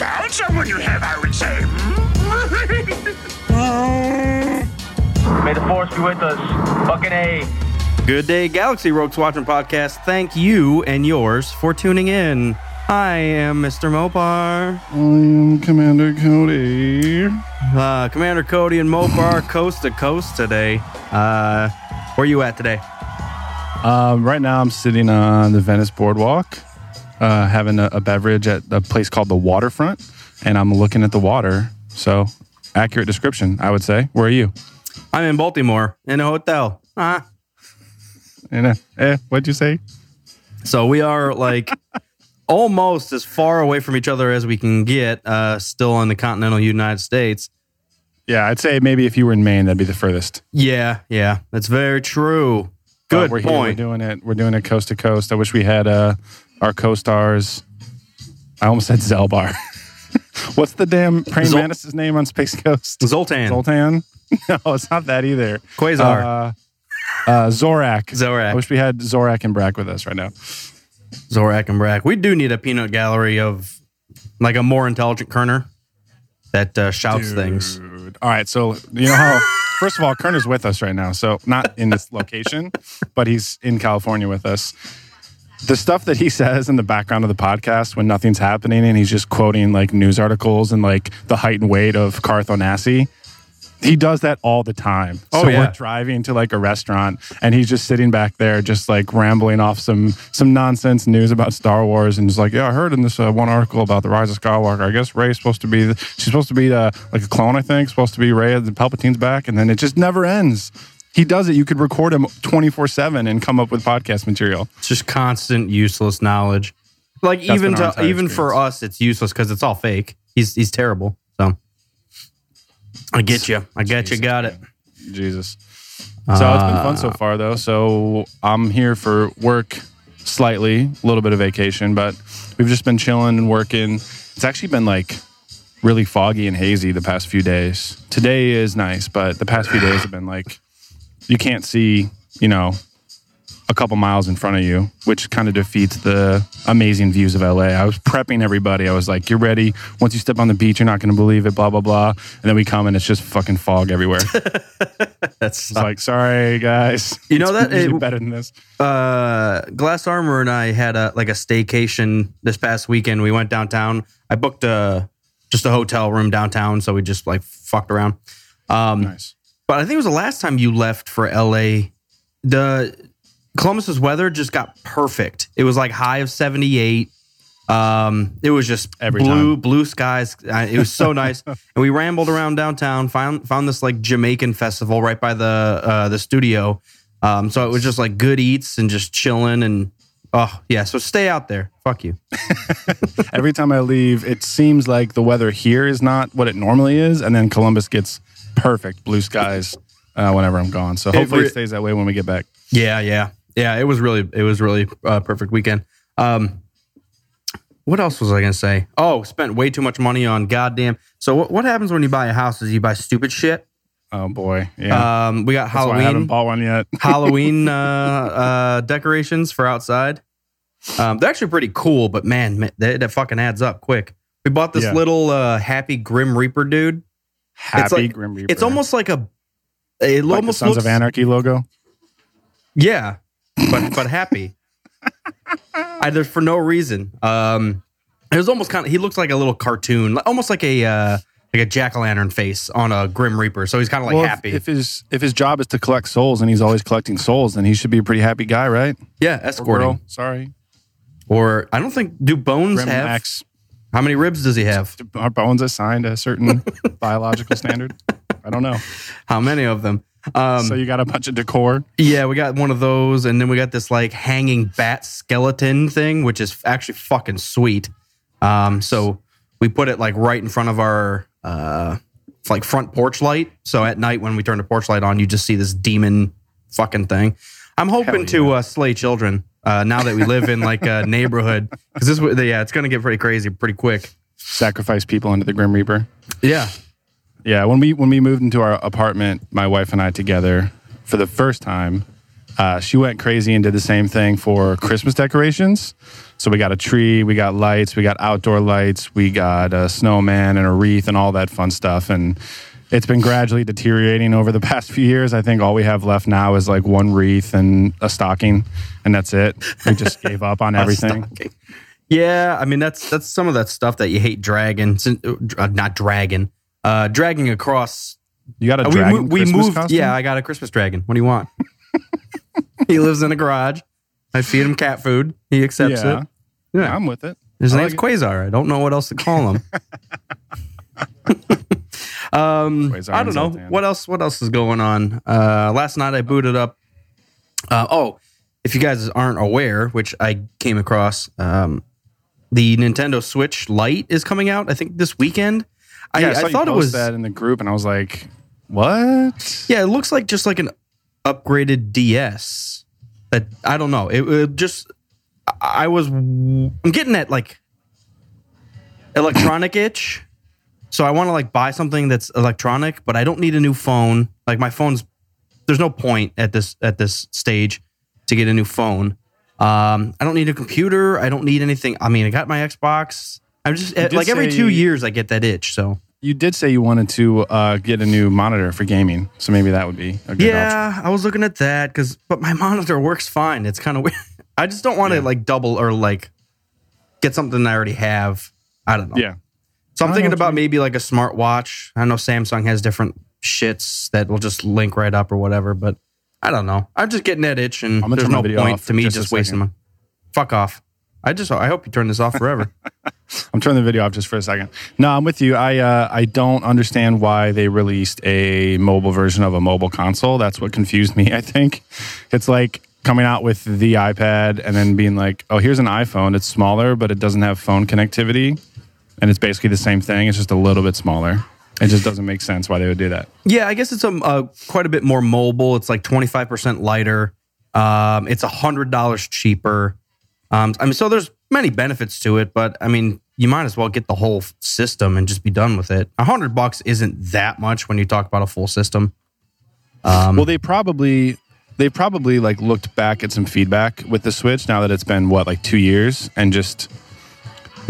Found someone you have, I would say. May the force be with us. Fucking A. Good day, Galaxy Rogues Watching Podcast. Thank you and yours for tuning in. I am Mr. Mopar. I am Commander Cody. Uh, Commander Cody and Mopar coast to coast today. Uh, where you at today? Um, right now, I'm sitting on the Venice Boardwalk, uh, having a, a beverage at a place called the Waterfront, and I'm looking at the water. So, accurate description, I would say. Where are you? I'm in Baltimore in a hotel. Ah. In a, eh, what'd you say? So we are like almost as far away from each other as we can get, uh, still in the continental United States. Yeah, I'd say maybe if you were in Maine, that'd be the furthest. Yeah, yeah, that's very true. Good we're here, we're doing it. We're doing it coast to coast. I wish we had uh, our co-stars. I almost said Zelbar. What's the damn praying Zol- mantis's name on Space Ghost? Zoltan, Zoltan? no, it's not that either. Quasar, Uh, uh, Zorak. Zorak. I wish we had Zorak and Brak with us right now. Zorak and Brak. We do need a peanut gallery of like a more intelligent kerner that uh, shouts things. All right. So, you know how, first of all, Kerner's with us right now. So, not in this location, but he's in California with us. The stuff that he says in the background of the podcast when nothing's happening and he's just quoting like news articles and like the height and weight of Carth Onasi. He does that all the time. Oh, so yeah. we're driving to like a restaurant and he's just sitting back there, just like rambling off some some nonsense news about Star Wars and he's like, yeah, I heard in this uh, one article about the Rise of Skywalker. I guess Rey's supposed to be the, she's supposed to be uh, like a clone. I think supposed to be Rey. and Palpatine's back, and then it just never ends. He does it. You could record him twenty four seven and come up with podcast material. It's just constant useless knowledge. Like That's even to entire even for us, it's useless because it's all fake. He's he's terrible. So I get you. I get you. Got it. Jesus. So it's been fun Uh, so far, though. So I'm here for work slightly, a little bit of vacation, but we've just been chilling and working. It's actually been like really foggy and hazy the past few days. Today is nice, but the past few days have been like you can't see, you know, a couple miles in front of you, which kind of defeats the amazing views of LA. I was prepping everybody. I was like, "You're ready. Once you step on the beach, you're not going to believe it." Blah blah blah. And then we come and it's just fucking fog everywhere. That's It's like, sorry guys. You know It's that- it- better than this. uh, Glass Armor and I had a like a staycation this past weekend. We went downtown. I booked a just a hotel room downtown, so we just like fucked around. Um, Nice. But I think it was the last time you left for LA. The Columbus's weather just got perfect. It was like high of 78. Um, it was just Every blue, time. blue skies. It was so nice. And we rambled around downtown, found found this like Jamaican festival right by the uh, the studio. Um, so it was just like good eats and just chilling and oh yeah. So stay out there. Fuck you. Every time I leave, it seems like the weather here is not what it normally is, and then Columbus gets perfect blue skies uh, whenever I'm gone. So hopefully re- it stays that way when we get back. Yeah, yeah, yeah. It was really, it was really uh, perfect weekend. Um, what else was I gonna say? Oh, spent way too much money on goddamn. So what, what happens when you buy a house? Is you buy stupid shit. Oh boy, yeah. Um, we got That's why I haven't Halloween, bought one yet. Halloween uh, uh, decorations for outside. Um, they're actually pretty cool, but man, man that, that fucking adds up quick. We bought this Yeah. little uh, Happy Grim Reaper dude. Happy like- Grim Reaper. It's almost like a. It like the almost Sons looks, of Anarchy logo. Yeah, but but happy. Either for no reason. Um, it was almost kind of. He looks like a little cartoon, almost like a uh, like a jack o' lantern face on a Grim Reaper. So he's kind of like well, happy. If, his if his job is to collect souls and he's always collecting souls, then he should be a pretty happy guy, right? yeah, Or escorting. girl. Sorry, Or I don't think do bones Grim have. Max. How many ribs does he have? Are bones assigned a certain biological standard? I don't know. How many of them? Um, so you got a bunch of decor. yeah, we got one of those, and then we got this like hanging bat skeleton thing, which is actually fucking sweet. Um, so we put it like right in front of our uh like front porch light. So at night when we turn the porch light on, you just see this demon fucking thing. I'm hoping to uh, slay children uh, now that we live in like a neighborhood because this yeah it's gonna get pretty crazy pretty quick. Sacrifice people into the Grim Reaper. Yeah, Yeah, when we when we moved into our apartment, my wife and I together for the first time, uh, she went crazy and did the same thing for Christmas decorations. So we got a tree, we got lights, we got outdoor lights, we got a snowman and a wreath and all that fun stuff. And it's been gradually deteriorating over the past few years. I think all we have left now is like one wreath and a stocking, and that's it. We just gave up on everything. stocking. Yeah, I mean that's that's some of that stuff that you hate dragging, uh, not dragging, uh, dragging across. You got a Uh, we dragon we moved. costume? Yeah, I got a Christmas dragon. What do you want? he lives in a garage. I feed him cat food. He accepts Yeah. it. Yeah, I'm with it. his I name's like. Quasar. I don't know what else to call him. Um, I don't know what else. What else is going on? Uh, last night I booted up. Uh, oh, if you guys aren't aware, which I came across, um, the Nintendo Switch Lite is coming out. I think this weekend. I, Yeah, I, saw you thought it was. that in the group, and I was like, "What?" Yeah, it looks like just like an upgraded DS. That I don't know. It, it just I I was I'm getting that like electronic itch. So I want to like buy something that's electronic, but I don't need a new phone. Like my phone's there's no point at this at this stage to get a new phone. Um, I don't need a computer. I don't need anything. I mean, I got my Xbox. I'm just did like every two years I get that itch. So You did say you wanted to uh, get a new monitor for gaming, so maybe that would be a good option. Yeah, I was looking at that because, but my monitor works fine. It's kind of weird. I just don't want to Yeah. like double or like get something I already have. I don't know. Yeah. So I'm thinking about maybe like a smartwatch. I know Samsung has different shits that will just link right up or whatever, but I don't know. I'm just getting that itch, and there's no point to me just just, wasting my. Fuck off. I just I hope you turn this off forever. I'm turning the video off just for a second. No, I'm with you. I uh, I don't understand why they released a mobile version of a mobile console. That's what confused me. I think it's like coming out with the iPad and then being like, "Oh, here's an iPhone. It's smaller, but it doesn't have phone connectivity, and it's basically the same thing. It's just a little bit smaller." It just doesn't make sense why they would do that. Yeah, I guess it's a, uh, quite a bit more mobile. It's like 25% lighter. Um, it's $100 cheaper. Um, I mean, so there's many benefits to it, but I mean, you might as well get the whole system and just be done with it. A hundred bucks isn't that much when you talk about a full system. Um, Well, they probably they probably like looked back at some feedback with the Switch now that it's been what like two years, and just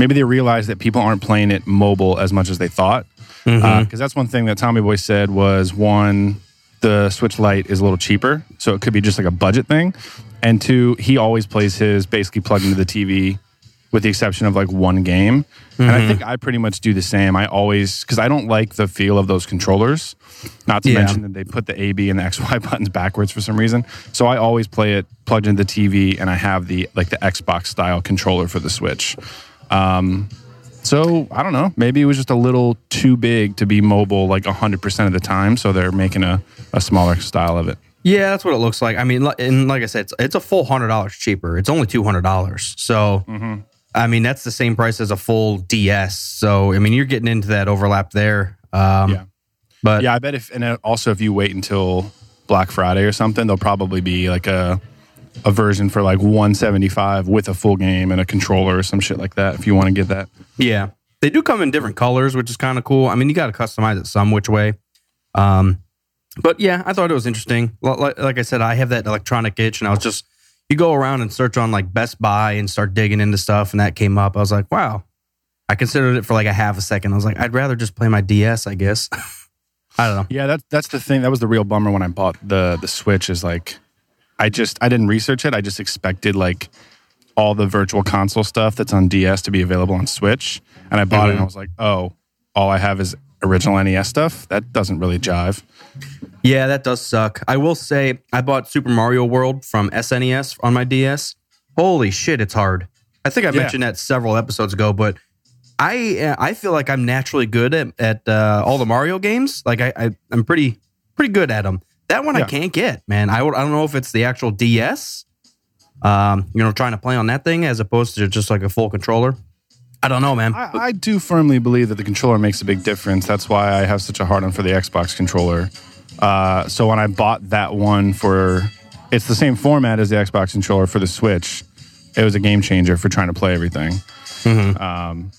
maybe they realized that people aren't playing it mobile as much as they thought. Uh, mm-hmm. Because that's one thing that Tommy Boy said was one, the Switch Lite is a little cheaper, so it could be just like a budget thing, and two, he always plays his basically plugged into the TV. With the exception of like one game, and I mm-hmm. think I pretty much do the same. I always because I don't like the feel of those controllers. Not to Yeah. mention that they put the A, B, and the X, Y buttons backwards for some reason. So I always play it plugged into the TV, and I have the like the Xbox style controller for the Switch. Um, so I don't know. Maybe it was just a little too big to be mobile like hundred percent of the time. So they're making a, a smaller style of it. yeah, that's what it looks like. I mean, and like I said, it's, it's a full hundred dollars cheaper. It's only two hundred dollars. So, I mean, that's the same price as a full DS. So, I mean, you're getting into that overlap there. Um, Yeah. But Yeah, I bet if and uh, also if you wait until Black Friday or something, there'll probably be like a a version for like 175 with a full game and a controller or some shit like that if you want to get that. Yeah. They do come in different colors, which is kind of cool. I mean, you got to customize it some which way. Um, but yeah, I thought it was interesting. Like, like I said, I have that electronic itch, and I was just, you go around and search on like Best Buy and start digging into stuff, and that came up. I was like, wow. I considered it for like a half a second. I was like, I'd rather just play my DS, I guess. I don't know. Yeah, that's that's the thing. That was the real bummer when I bought the the Switch. Is like, I just I didn't research it. I just expected like all the virtual console stuff that's on DS to be available on Switch, and I bought it and I was like, oh, all I have is original NES stuff. That doesn't really jive. Yeah, that does suck. I will say I bought Super Mario World from SNES on my DS. Holy shit, it's hard. I think I Yeah. mentioned that several episodes ago, but I uh, I feel like I'm naturally good at, at uh, all the Mario games. Like I, I I'm pretty pretty good at them. That one I can't get, man. I I don't know if it's the actual DS. Um, you know, trying to play on that thing as opposed to just like a full controller. I don't know, man. I, I do firmly believe that the controller makes a big difference. That's why I have such a hard on for the Xbox controller. Uh, so when I bought that one for, it's the same format as the Xbox controller for the Switch. It was a game changer for trying to play everything. Um,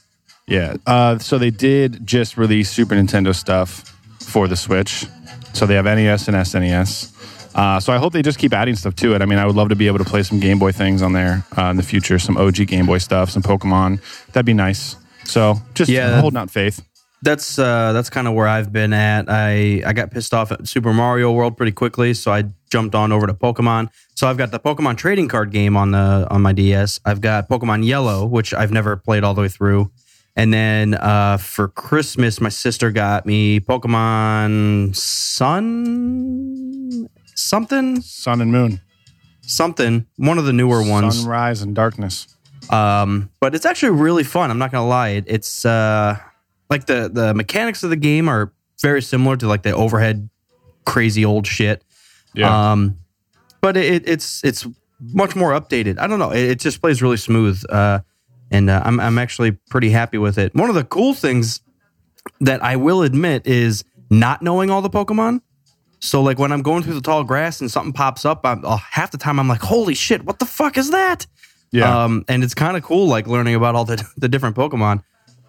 yeah. Uh, so they did just release Super Nintendo stuff for the Switch. So they have NES and SNES. Uh, so I hope they just keep adding stuff to it. I mean, I would love to be able to play some Game Boy things on there uh, in the future, some OG Game Boy stuff, some Pokemon. That'd be nice. So just Yeah. holding out faith. that's uh that's kind of where I've been at. I I got pissed off at Super Mario World pretty quickly, so I jumped on over to Pokemon. So I've got the Pokemon trading card game on the on my DS. I've got Pokemon Yellow, which I've never played all the way through. And then uh, for Christmas, my sister got me Pokemon Sun something Sun and Moon, something one of the newer ones. Sunrise and Darkness. Um, but it's actually really fun. I'm not gonna lie. It, it's uh, like the the mechanics of the game are very similar to like the overhead crazy old shit. Yeah. Um, but it, it's it's much more updated. I don't know. It, it just plays really smooth. Uh, and uh, I'm I'm actually pretty happy with it. One of the cool things that I will admit is not knowing all the Pokemon. So like when I'm going through the tall grass and something pops up, I'm, uh, half the time I'm like, "Holy shit! What the fuck is that?" yeah. Um, and it's kind of cool, like learning about all the the different Pokemon.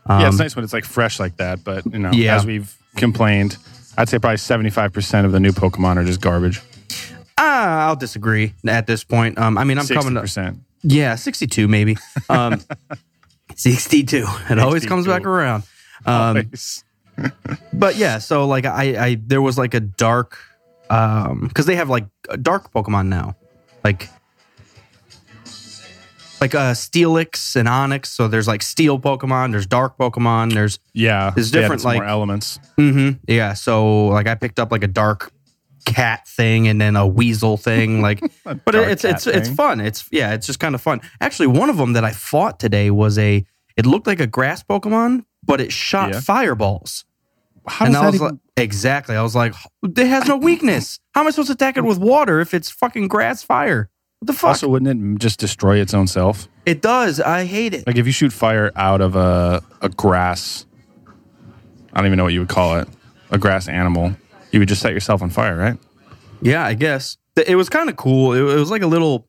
Um, yeah, it's nice when it's like fresh like that. But, you know, Yeah. as we've complained, I'd say probably 75% of the new Pokemon are just garbage. ah, I'll disagree at this point. Um, I mean, I'm coming to 60%. Yeah, 62 maybe. Um, 62. It always comes back around. Um, but yeah, so like I, I there was like a dark, um, because they have like a dark Pokemon now, like. Like uh, Steelix and Onix, so there's like steel Pokemon, there's dark Pokemon, there's yeah. There's different, more like- elements. hmm Yeah. So like I picked up like a dark cat thing and then a weasel thing. Like, but dark it's cat it's it's fun. It's yeah. It's just kind of fun. Actually, one of them that I fought today was a. It looked like a grass Pokemon, but it shot Yeah. fireballs. How and I was even, like, exactly. I was like, it has no weakness. How am I supposed to attack it with water if it's fucking grass fire? What the fuck? also, wouldn't it just destroy its own self? it does. I hate it. Like if you shoot fire out of a, a grass, I don't even know what you would call it, a grass animal, you would just set yourself on fire, right? Yeah, I guess it was kind of cool. It, was like a little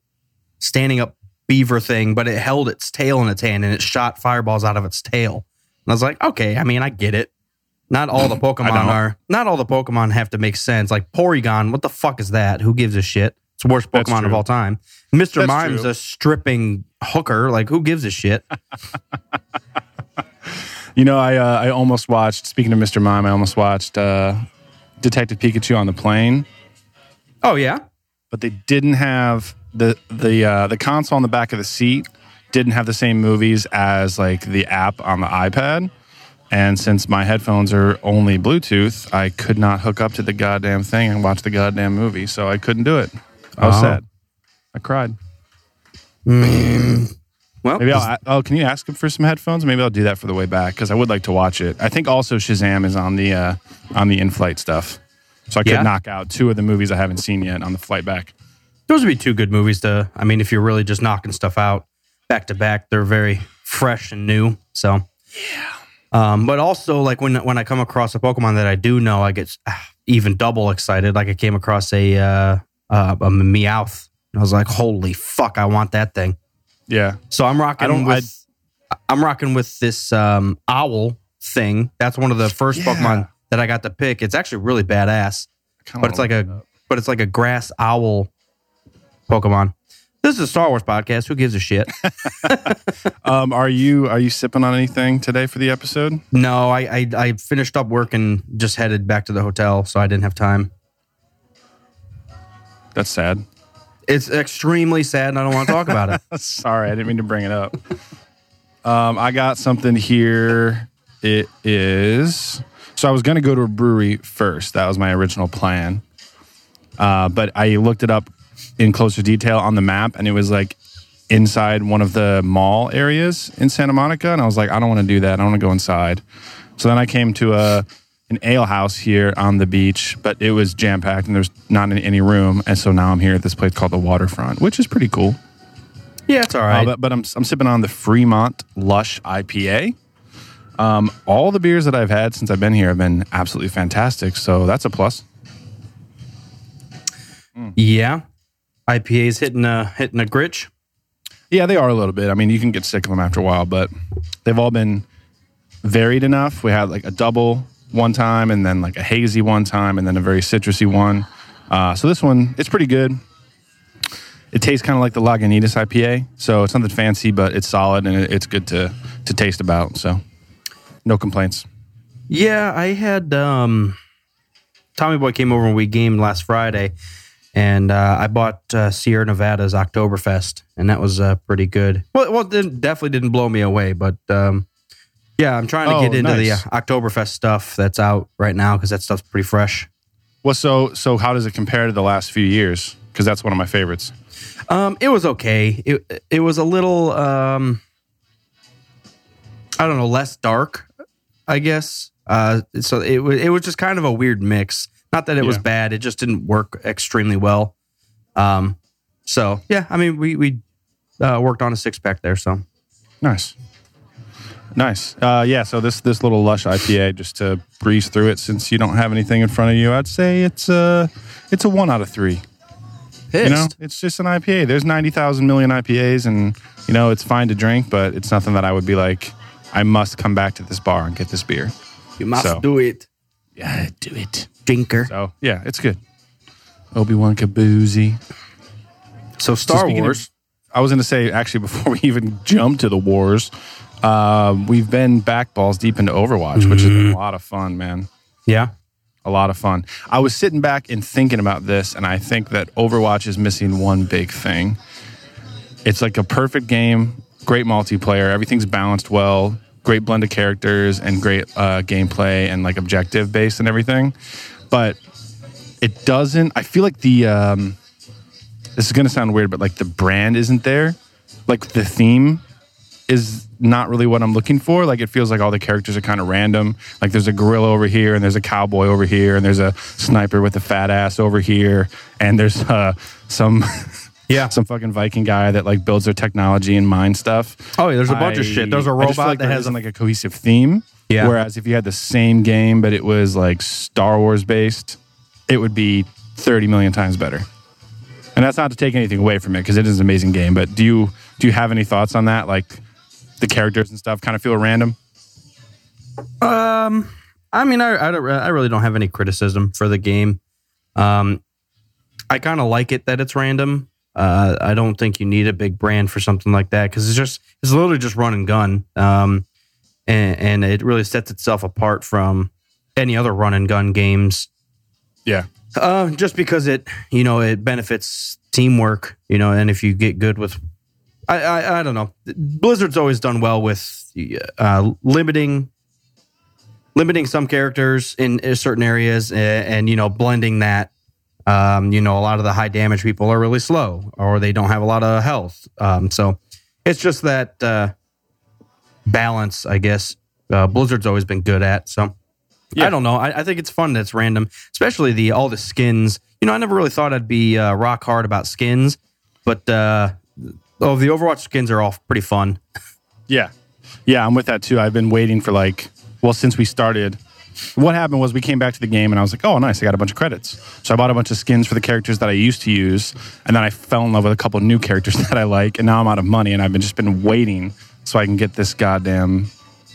standing up beaver thing, but it held its tail in its hand and it shot fireballs out of its tail. And I was like, okay, I mean, I get it. Not all the Pokemon are. Not all the Pokemon have to make sense. Like Porygon, what the fuck is that? Who gives a shit? It's the worst Pokemon of all time. Mr. That's Mime's true. a stripping hooker. Like, who gives a shit? You know, I uh, I almost watched. Speaking of Mr. Mime, I almost watched uh, Detective Pikachu on the plane, oh yeah, but they didn't have the the uh, the console on the back of the seat. Didn't have the same movies as like the app on the iPad. And since my headphones are only Bluetooth, I could not hook up to the goddamn thing and watch the goddamn movie. So I couldn't do it. I was Oh. sad. I cried. Well, Maybe I'll. Oh, can you ask him for some headphones? Maybe I'll do that for the way back because I would like to watch it. I think also Shazam is on the uh, on the in-flight stuff, so I could Yeah? knock out two of the movies I haven't seen yet on the flight back. those would be two good movies to. I mean, if you're really just knocking stuff out back to back, they're very fresh and new. So yeah. Um, but also, like when when I come across a Pokemon that I do know, I get ah, even double excited. Like I came across a uh, uh, a Meowth, and I was like, "Holy fuck, I want that thing!" Yeah, So I'm rocking I don't- with I'm rocking with this um, owl thing. That's one of the first Yeah. Pokemon that I got to pick. It's actually really badass but it's like a but it's like a grass owl Pokemon. This is a Star Wars podcast. Who gives a shit? Um, are you are you sipping on anything today for the episode? no, I, I I finished up work and just headed back to the hotel, so I didn't have time. That's sad. It's extremely sad, and I don't want to talk about it. Sorry, I didn't mean to bring it up. Um, I got something here. It is so I was going to go to a brewery first. That was my original plan. Uh, but I looked it up in closer detail on the map, and it was like inside one of the mall areas in Santa Monica, and I was like, I don't want to do that. I want to go inside. So then I came to a an ale house here on the beach, but it was jam packed and there's not in any room, and so now I'm here at this place called the Waterfront, which is pretty cool. Yeah, it's all right. Uh, but but I'm I'm sipping on the Fremont Lush IPA. Um, all the beers that I've had since I've been here have been absolutely fantastic. So that's a plus. yeah, IPA's hitting a hitting a gritch. Yeah, they are a little bit. I mean, you can get sick of them after a while, but they've all been varied enough. We had like a double one time, and then like a hazy one time, and then a very citrusy one. Uh, so this one, it's pretty good. It tastes kind of like the Lagunitas IPA, so it's nothing fancy, but it's solid and it, it's good to to taste about. So no complaints. Yeah, I had um, Tommy Boy came over and we gamed last Friday, and uh, I bought uh, Sierra Nevada's Oktoberfest, and that was uh, pretty good. Well, well, it definitely didn't blow me away, but um, yeah, I'm trying to Oh, get into nice. the uh, Oktoberfest stuff that's out right now because that stuff's pretty fresh. Well, so so how does it compare to the last few years? Because that's one of my favorites. Um, it was okay. It it was a little um, I don't know, less dark, I guess. Uh, so it was it was just kind of a weird mix. Not that it was bad, it just didn't work extremely well. Um, so yeah, I mean we we uh, worked on a six pack there. So Nice. Nice. Uh, yeah, so this this little lush IPA, just to breeze through it, since you don't have anything in front of you, I'd say it's a it's a one out of three. You know, it's just an IPA. There's ninety thousand million IPAs, and you know it's fine to drink, but it's nothing that I would be like, I must come back to this bar and get this beer. you must so- do it, Yeah, do it. drinker. So yeah, it's good. Obi Wan Kaboozy. So Star speaking of- Wars. I was going to say actually before we even jump to the wars, uh, we've been back balls deep into Overwatch, which has been a lot of fun, man. yeah, A lot of fun. I was sitting back and thinking about this, and I think that Overwatch is missing one big thing. It's like a perfect game, great multiplayer, everything's balanced well, great blend of characters, and great uh, gameplay and like objective based and everything. But it doesn't. I feel like the. Um, this is going to sound weird, but like the brand isn't there. Like the theme is not really what I'm looking for. Like it feels like all the characters are kind of random. Like there's a gorilla over here, and there's a cowboy over here, and there's a sniper with a fat ass over here, and there's uh, some yeah. some fucking Viking guy that like builds their technology and mine stuff. Oh, yeah, there's a bunch of shit. There's a I robot like that has like a cohesive theme. Yeah. Whereas if you had the same game but it was like Star Wars based, it would be 30 million times better. And that's not to take anything away from it because it is an amazing game. But do you do you have any thoughts on that? Like the characters and stuff kind of feel random. Um, I mean, I I, don't, I really don't have any criticism for the game. Um, I kind of like it that it's random. Uh, I don't think you need a big brand for something like that because it's just it's literally just run and gun. Um, and, and it really sets itself apart from any other run and gun games. Yeah. Uh, just because it you know it benefits teamwork. You know, and if you get good with, I I, I don't know. Blizzard's always done well with uh, limiting limiting some characters in, in certain areas and, and you know blending that um, you know a lot of the high damage people are really slow or they don't have a lot of health um, so it's just that uh, balance i guess uh, blizzard's always been good at so Yeah. i don't know I, I think it's fun that it's random especially the all the skins you know i never really thought i'd be uh, rock hard about skins but uh, oh the overwatch skins are all pretty fun Yeah. Yeah, I'm with that too. I've been waiting for like, well, since we started. What happened was we came back to the game and I was like, oh, nice. I got a bunch of credits. So I bought a bunch of skins for the characters that I used to use. And then I fell in love with a couple new characters that I like. And now I'm out of money and I've been just been waiting so I can get this goddamn,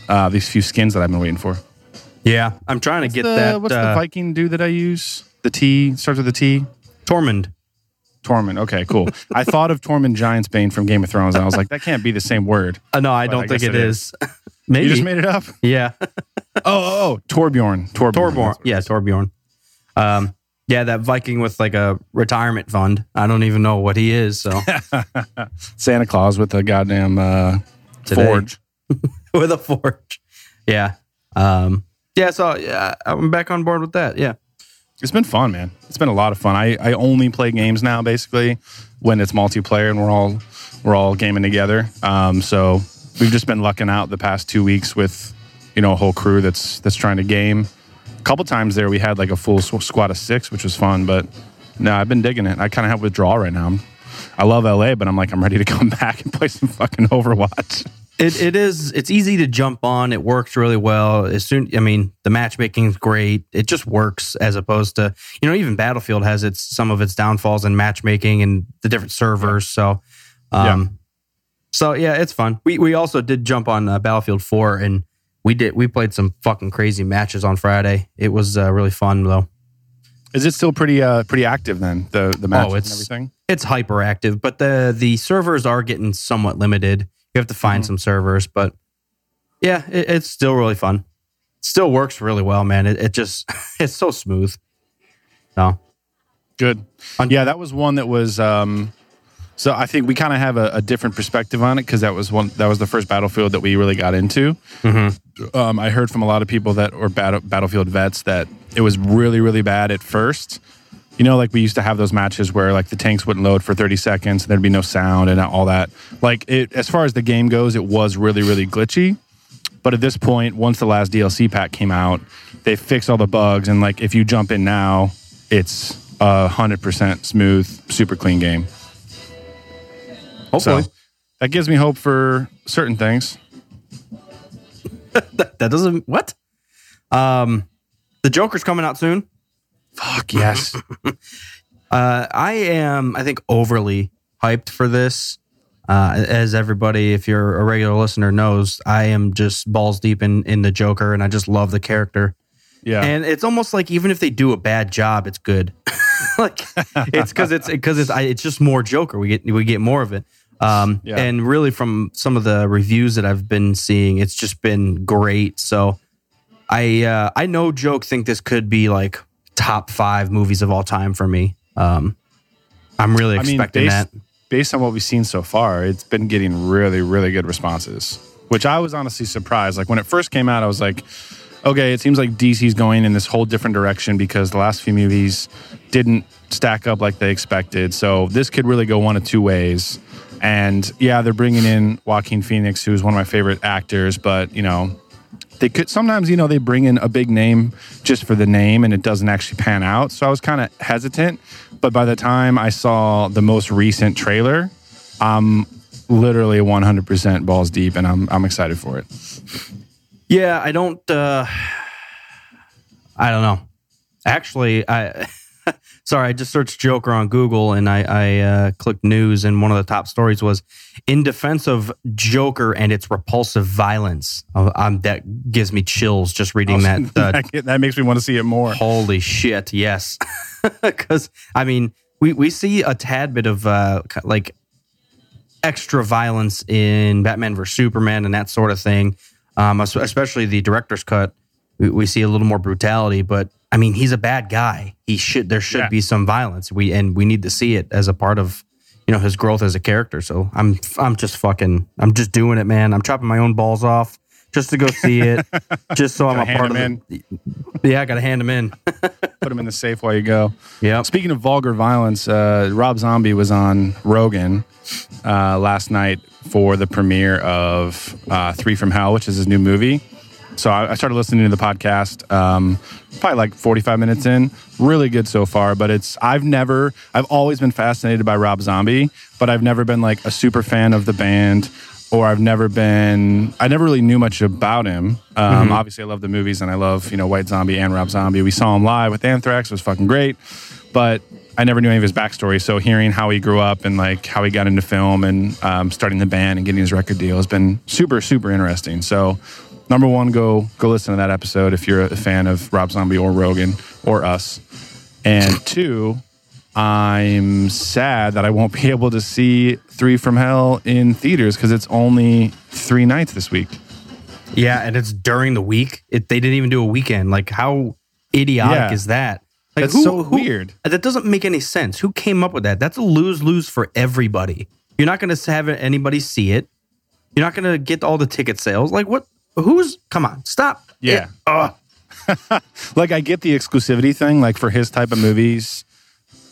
uh, these few skins that I've been waiting for. yeah i'm trying to get The- that what's uh, the Viking dude that I use? The T starts with a T. tormund Tormund. Okay, cool. I thought of Tormund Giantsbane from Game of Thrones and I was like, that can't be the same word. Uh, no, I But don't I think it it is. Maybe. You just made it up? yeah. Oh, oh, oh. Torbjorn. Torbjorn. Torbjorn. That's what it Yeah, is. Torbjorn. Um, yeah, that Viking with like a retirement fund. I don't even know what he is. So Santa Claus with a goddamn uh, forge. with a forge. Yeah. Um, yeah. So yeah, I'm back on board with that. Yeah. It's been fun, man. It's been a lot of fun. I, I only play games now, basically, when it's multiplayer and we're all we're all gaming together. Um, so we've just been lucking out the past two weeks with you know a whole crew that's that's trying to game. A couple times there, we had like a full squad of six, which was fun. But no, I've been digging it. I kind of have withdrawal right now. I'm, I love LA, but I'm like, I'm ready to come back and play some fucking Overwatch. It it is it's easy to jump on. It works really well. As soon I mean the matchmaking is great. It just works as opposed to you know even Battlefield has its some of its downfalls in matchmaking and the different servers. So um so yeah, it's fun. We we also did jump on uh, Battlefield 4 and we did we played some fucking crazy matches on Friday. It was uh, really fun though. Is it still pretty uh pretty active then? The the matches and it's- everything. It's hyperactive, but the the servers are getting somewhat limited. You have to find some servers, but yeah, it, it's still really fun. It Still works really well, man. It, it just it's so smooth. So Good. On- yeah, that was one that was. Um, so I think we kind of have a, a different perspective on it because that was one that was the first battlefield that we really got into. Um, I heard from a lot of people that were battle, battlefield vets that it was really really bad at first. You know, like we used to have those matches where like the tanks wouldn't load for 30 seconds, and there'd be no sound and all that. Like it, as far as the game goes, it was really really glitchy. But at this point, once the last DLC pack came out, they fixed all the bugs, and like if you jump in now, it's a hundred percent smooth, super clean game. hopefully So that gives me hope for certain things. that doesn't what? Um, the Joker's coming out soon. Fuck yes. Uh, I am, I think, overly hyped for this. Uh, as everybody, if you're a regular listener, knows, I am just balls deep in in the Joker, and I just love the character. Yeah. And it's almost like even if they do a bad job, it's good. like it's because it's because it's I, it's just more Joker. We get we get more of it. Um, Yeah. And really, from some of the reviews that I've been seeing, it's just been great. So I uh, I no joke think this could be like top five movies of all time for me. Um, I'm really I mean, expecting based, that. based on what we've seen so far, it's been getting really, really good responses, which I was honestly surprised. Like when it first came out, I was like, okay, it seems like DC's going in this whole different direction because the last few movies didn't stack up like they expected. So this could really go one of two ways. And yeah, they're bringing in Joaquin Phoenix, who's one of my favorite actors, but you know, they could sometimes you know they bring in a big name just for the name and it doesn't actually pan out so i was kind of hesitant but by the time i saw the most recent trailer i'm literally 100% balls deep and i'm, I'm excited for it Yeah, I don't. Uh, I don't know. Actually, I sorry, I just searched Joker on Google and I, I uh, clicked news, and one of the top stories was in defense of Joker and its repulsive violence. Um, that gives me chills just reading that. Uh, that, that makes me want to see it more Holy shit! Yes, because I mean, we we see a tad bit of uh, like extra violence in Batman vs Superman and that sort of thing. Um, especially the director's cut, we, we see a little more brutality. But I mean, he's a bad guy. He should there should Yeah. be some violence. We and we need to see it as a part of you know his growth as a character. So I'm I'm just fucking I'm just doing it, man. I'm chopping my own balls off just to go see it, just so I'm a part of it. Yeah, I got to hand him in. put him in the safe while you go Yeah. Speaking of vulgar violence, uh, Rob Zombie was on Rogan uh, last night for the premiere of uh, Three from Hell, which is his new movie. So I, I started listening to the podcast, um, probably like 45 minutes in. Really good so far, but it's I've never I've always been fascinated by Rob Zombie, but I've never been like a super fan of the band. Or I've never been. I never really knew much about him. Um, Obviously, I love the movies and I love you know White Zombie and Rob Zombie. We saw him live with Anthrax. It was fucking great but I never knew any of his backstory. So hearing how he grew up and like how he got into film and um, starting the band and getting his record deal has been super super interesting. So number one, go go listen to that episode if you're a fan of Rob Zombie or Rogan or us. And two, I'm sad that I won't be able to see Three from Hell in theaters because it's only three nights this week. Yeah, and it's during the week. It, they didn't even do a weekend. Like, how idiotic Yeah. is that? Like, That's so weird. That doesn't make any sense. Who came up with that? That's a lose lose for everybody. You're not going to have anybody see it. You're not going to get all the ticket sales. Like, what? Who's? Come on, stop. Yeah. It- like I get the exclusivity thing, like for his type of movies.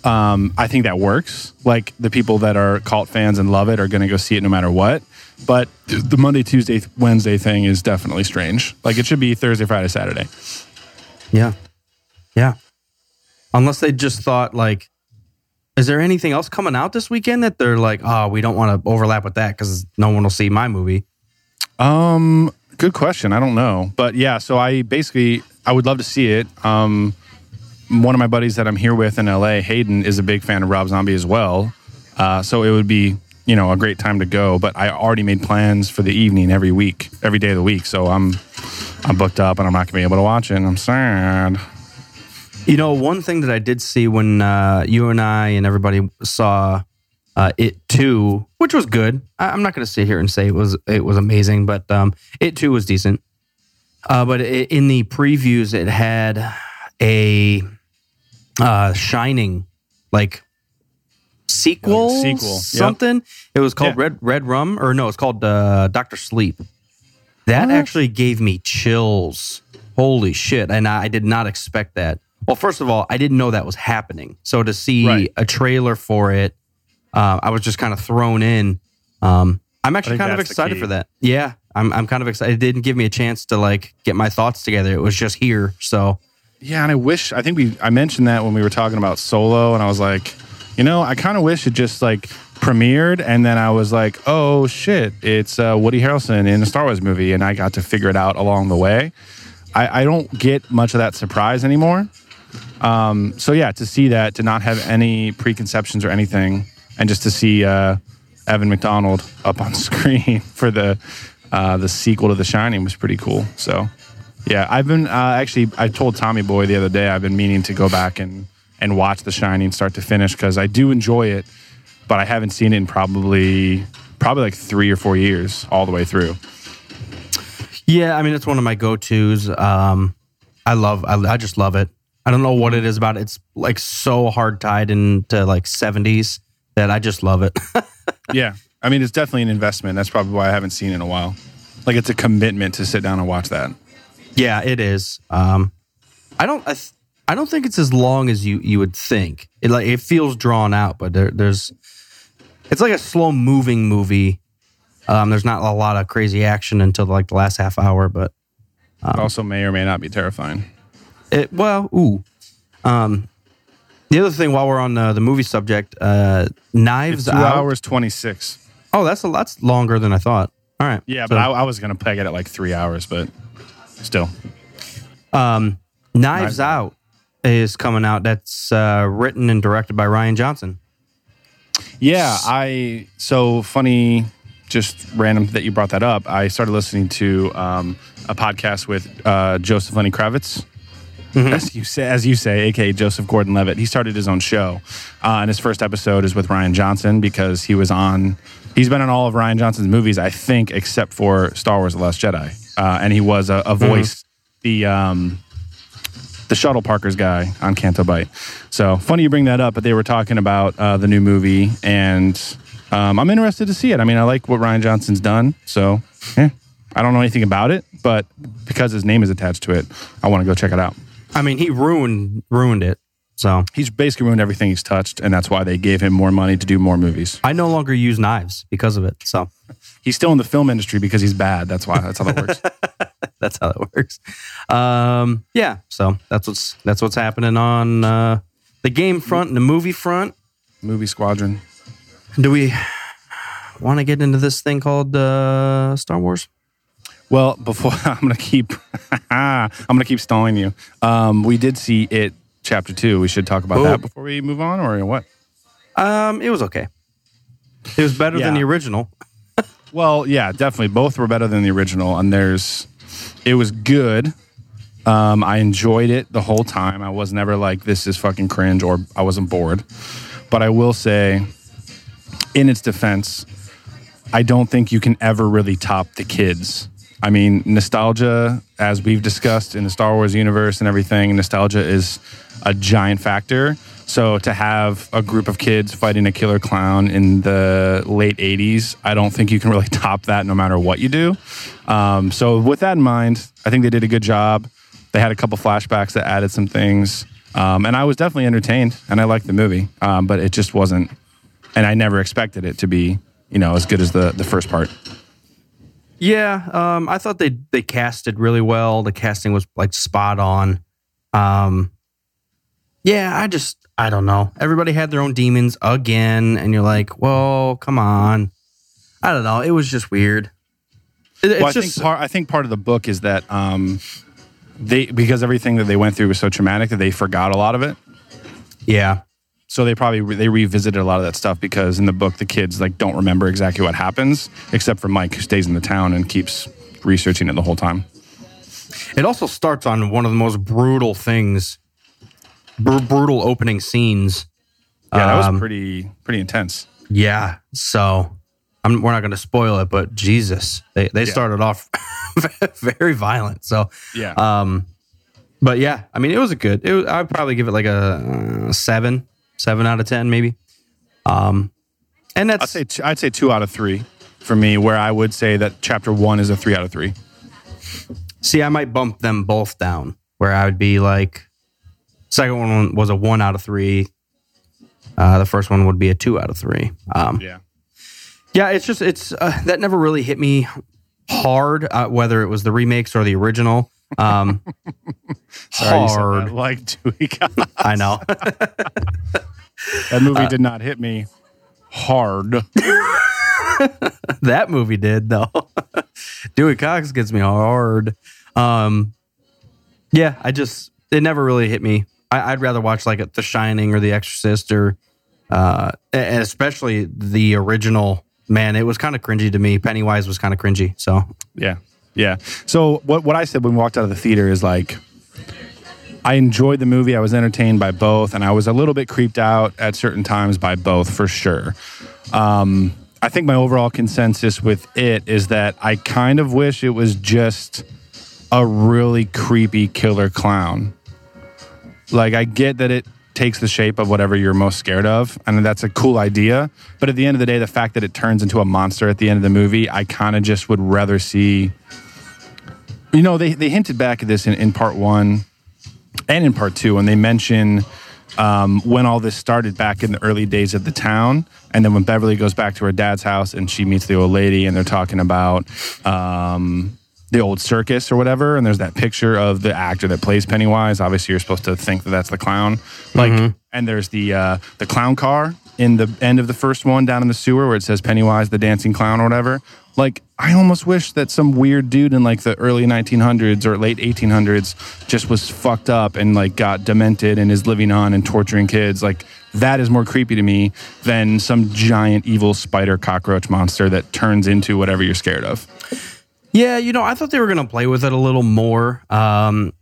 Um, I think that works. Like the people that are cult fans and love it are going to go see it no matter what. But the Monday, Tuesday, Wednesday thing is definitely strange. Like it should be Thursday, Friday, Saturday. Yeah. Yeah. Unless they just thought like is there anything else coming out this weekend that they're like, oh, we don't want to overlap with that because no one will see my movie? Um, good question. I don't know, but yeah. So I basically I would love to see it. Um, one of my buddies that I'm here with in LA, Hayden, is a big fan of Rob Zombie as well. Uh, so it would be you know a great time to go. But I already made plans for the evening every week, every day of the week. So I'm I'm booked up and I'm not gonna be able to watch it. And I'm sad. You know, one thing that I did see when uh, you and I and everybody saw uh, it too, which was good. I, I'm not going to sit here and say it was it was amazing, but um, it too was decent. Uh, but i in the previews, it had a uh, Shining like sequel, Like a sequel, yep. something. It was called Yeah. Red Red Rum, or no, it's called uh, Doctor Sleep. That actually gave me chills. Holy shit! And I, I did not expect that. Well, first of all, I didn't know that was happening. So to see Right. a trailer for it, uh, I was just kind of thrown in. Um, I'm actually kind of excited for that. Yeah, I'm. I'm kind of excited. It didn't give me a chance to like get my thoughts together. It was just here. So Yeah, and I wish I think we I mentioned that when we were talking about Solo, and I was like, you know, I kind of wish it just like premiered, and then I was like, oh shit, it's uh, Woody Harrelson in a Star Wars movie, and I got to figure it out along the way. I, I don't get much of that surprise anymore. Um, so yeah, to see that, to not have any preconceptions or anything, and just to see uh, Evan McDonald up on screen for the uh, the sequel to The Shining was pretty cool. So yeah, I've been uh, actually. I told Tommy Boy the other day I've been meaning to go back and and watch The Shining start to finish because I do enjoy it, but I haven't seen it in probably probably like three or four years all the way through. yeah, I mean, it's one of my go tos. Um, I love. I, I just love it. I don't know what it is about it. It's like so hard tied into like 70s that I just love it. yeah, I mean it's definitely an investment. That's probably why I haven't seen it in a while. Like it's a commitment to sit down and watch that. Yeah, it is. Um, I don't. I, th- I don't think it's as long as you you would think. It like it feels drawn out, but there, there's. It's like a slow moving movie. Um, there's not a lot of crazy action until like the last half hour, but It also may or may not be terrifying. it well, ooh. Um, the other thing, while we're on the, the movie subject, uh, Knives Two Out. hours twenty six. Oh, that's a that's longer than I thought. All right. Yeah, So- but I, I was gonna peg it at like three hours, but still. Um, Knives Out is coming out. That's uh, written and directed by Rian Johnson. Yeah, I so funny. Just random that you brought that up. I started listening to um, a podcast with uh, Joseph Lenny Kravitz, as you say, as you say, aka Joseph Gordon-Levitt. He started his own show, uh, and his first episode is with Rian Johnson because he was on. He's been on all of Rian Johnson's movies, I think, except for Star Wars: The Last Jedi, uh, and he was a, a voice. The um, the shuttle Parkers guy on Canto Bight. So funny you bring that up, but they were talking about uh, the new movie, and um, I'm interested to see it. I mean, I like what Rian Johnson's done, so yeah. I don't know anything about it, but because his name is attached to it, I want to go check it out. I mean, he ruined ruined it. So He's basically ruined everything he's touched, and that's why they gave him more money to do more movies. I no longer use knives because of it. So He's still in the film industry because he's bad. That's why. That's how that works. that's how it works. Um, yeah. So that's what's that's what's happening on uh, the game front and the movie front. Movie Squadron. Do we want to get into this thing called uh, Star Wars? Well, before I'm gonna keep, I'm gonna keep stalling you. Um, we did see it, chapter two. We should talk about Oh. that before we move on, or what? Um, it was okay. It was better than the original. Well, yeah, definitely. Both were better than the original, and there's, it was good. Um, I enjoyed it the whole time. I was never like, this is fucking cringe, or I wasn't bored. But I will say, in its defense, I don't think you can ever really top the kids. I mean, nostalgia, as we've discussed in the Star Wars universe and everything, nostalgia is a giant factor. So to have a group of kids fighting a killer clown in the late 80s, I don't think you can really top that no matter what you do. Um, so with that in mind, I think they did a good job. They had a couple flashbacks that added some things. Um, and I was definitely entertained and I liked the movie, um, but it just wasn't, and I never expected it to be, you know, as good as the, the first part. Yeah, um, I thought they they casted really well. The casting was like spot on. Um, Yeah, I just I don't know. Everybody had their own demons again, and you're like, well, come on. I don't know. It was just weird. It- it's Well, I just think part I think part of the book is that um, they because everything that they went through was so traumatic that they forgot a lot of it. yeah, So they probably re- they revisited a lot of that stuff because in the book the kids like don't remember exactly what happens except for Mike who stays in the town and keeps researching it the whole time. It also starts on one of the most brutal things, br- brutal opening scenes. Yeah, that was Um, pretty pretty intense. Yeah, so I'm, we're not going to spoil it, but Jesus, they they Yeah. started off very violent. So, Yeah. um, but yeah, I mean, it was a good. It was, I'd probably give it like a uh, seven, seven out of ten, maybe. Um, and that's I'd say two, I'd say two out of three for me. Where I would say that chapter one is a three out of three. See, I might bump them both down where I would be like, second one was a one out of three. Uh, the first one would be a two out of three. Um, Yeah. yeah, it's just, it's, uh, that never really hit me hard, uh, whether it was the remakes or the original. Um, Sorry, hard. like Dewey Cox. I know. That movie Uh, did not hit me hard. that movie did though. Dewey Cox gets me hard. Um, yeah, I just it never really hit me. I, I'd rather watch like The Shining or The Exorcist or, uh, and especially the original. Man, it was kind of cringy to me. Pennywise was kind of cringy. So Yeah. Yeah. So what what I said when we walked out of the theater is like I enjoyed the movie. I was entertained by both, and I was a little bit creeped out at certain times by both for sure. Um, I think my overall consensus with it is that I kind of wish it was just a really creepy killer clown. Like I get that it takes the shape of whatever you're most scared of, and that's a cool idea. But at the end of the day, the fact that it turns into a monster at the end of the movie, I kind of just would rather see. You know, they they hinted back at this in, in part one and in part two, and they mention um, when all this started back in the early days of the town, and then when Beverly goes back to her dad's house and she meets the old lady, and they're talking about um, the old circus or whatever, and there's that picture of the actor that plays Pennywise. Obviously, you're supposed to think that that's the clown, like, and there's the uh, the clown car in the end of the first one down in the sewer where it says Pennywise the dancing clown or whatever. Like, I almost wish that some weird dude in like the early 1900s or late 1800s just was fucked up and like got demented and is living on and torturing kids. Like, that is more creepy to me than some giant evil spider cockroach monster that turns into whatever you're scared of. Yeah, you know, I thought they were going to play with it a little more. Um,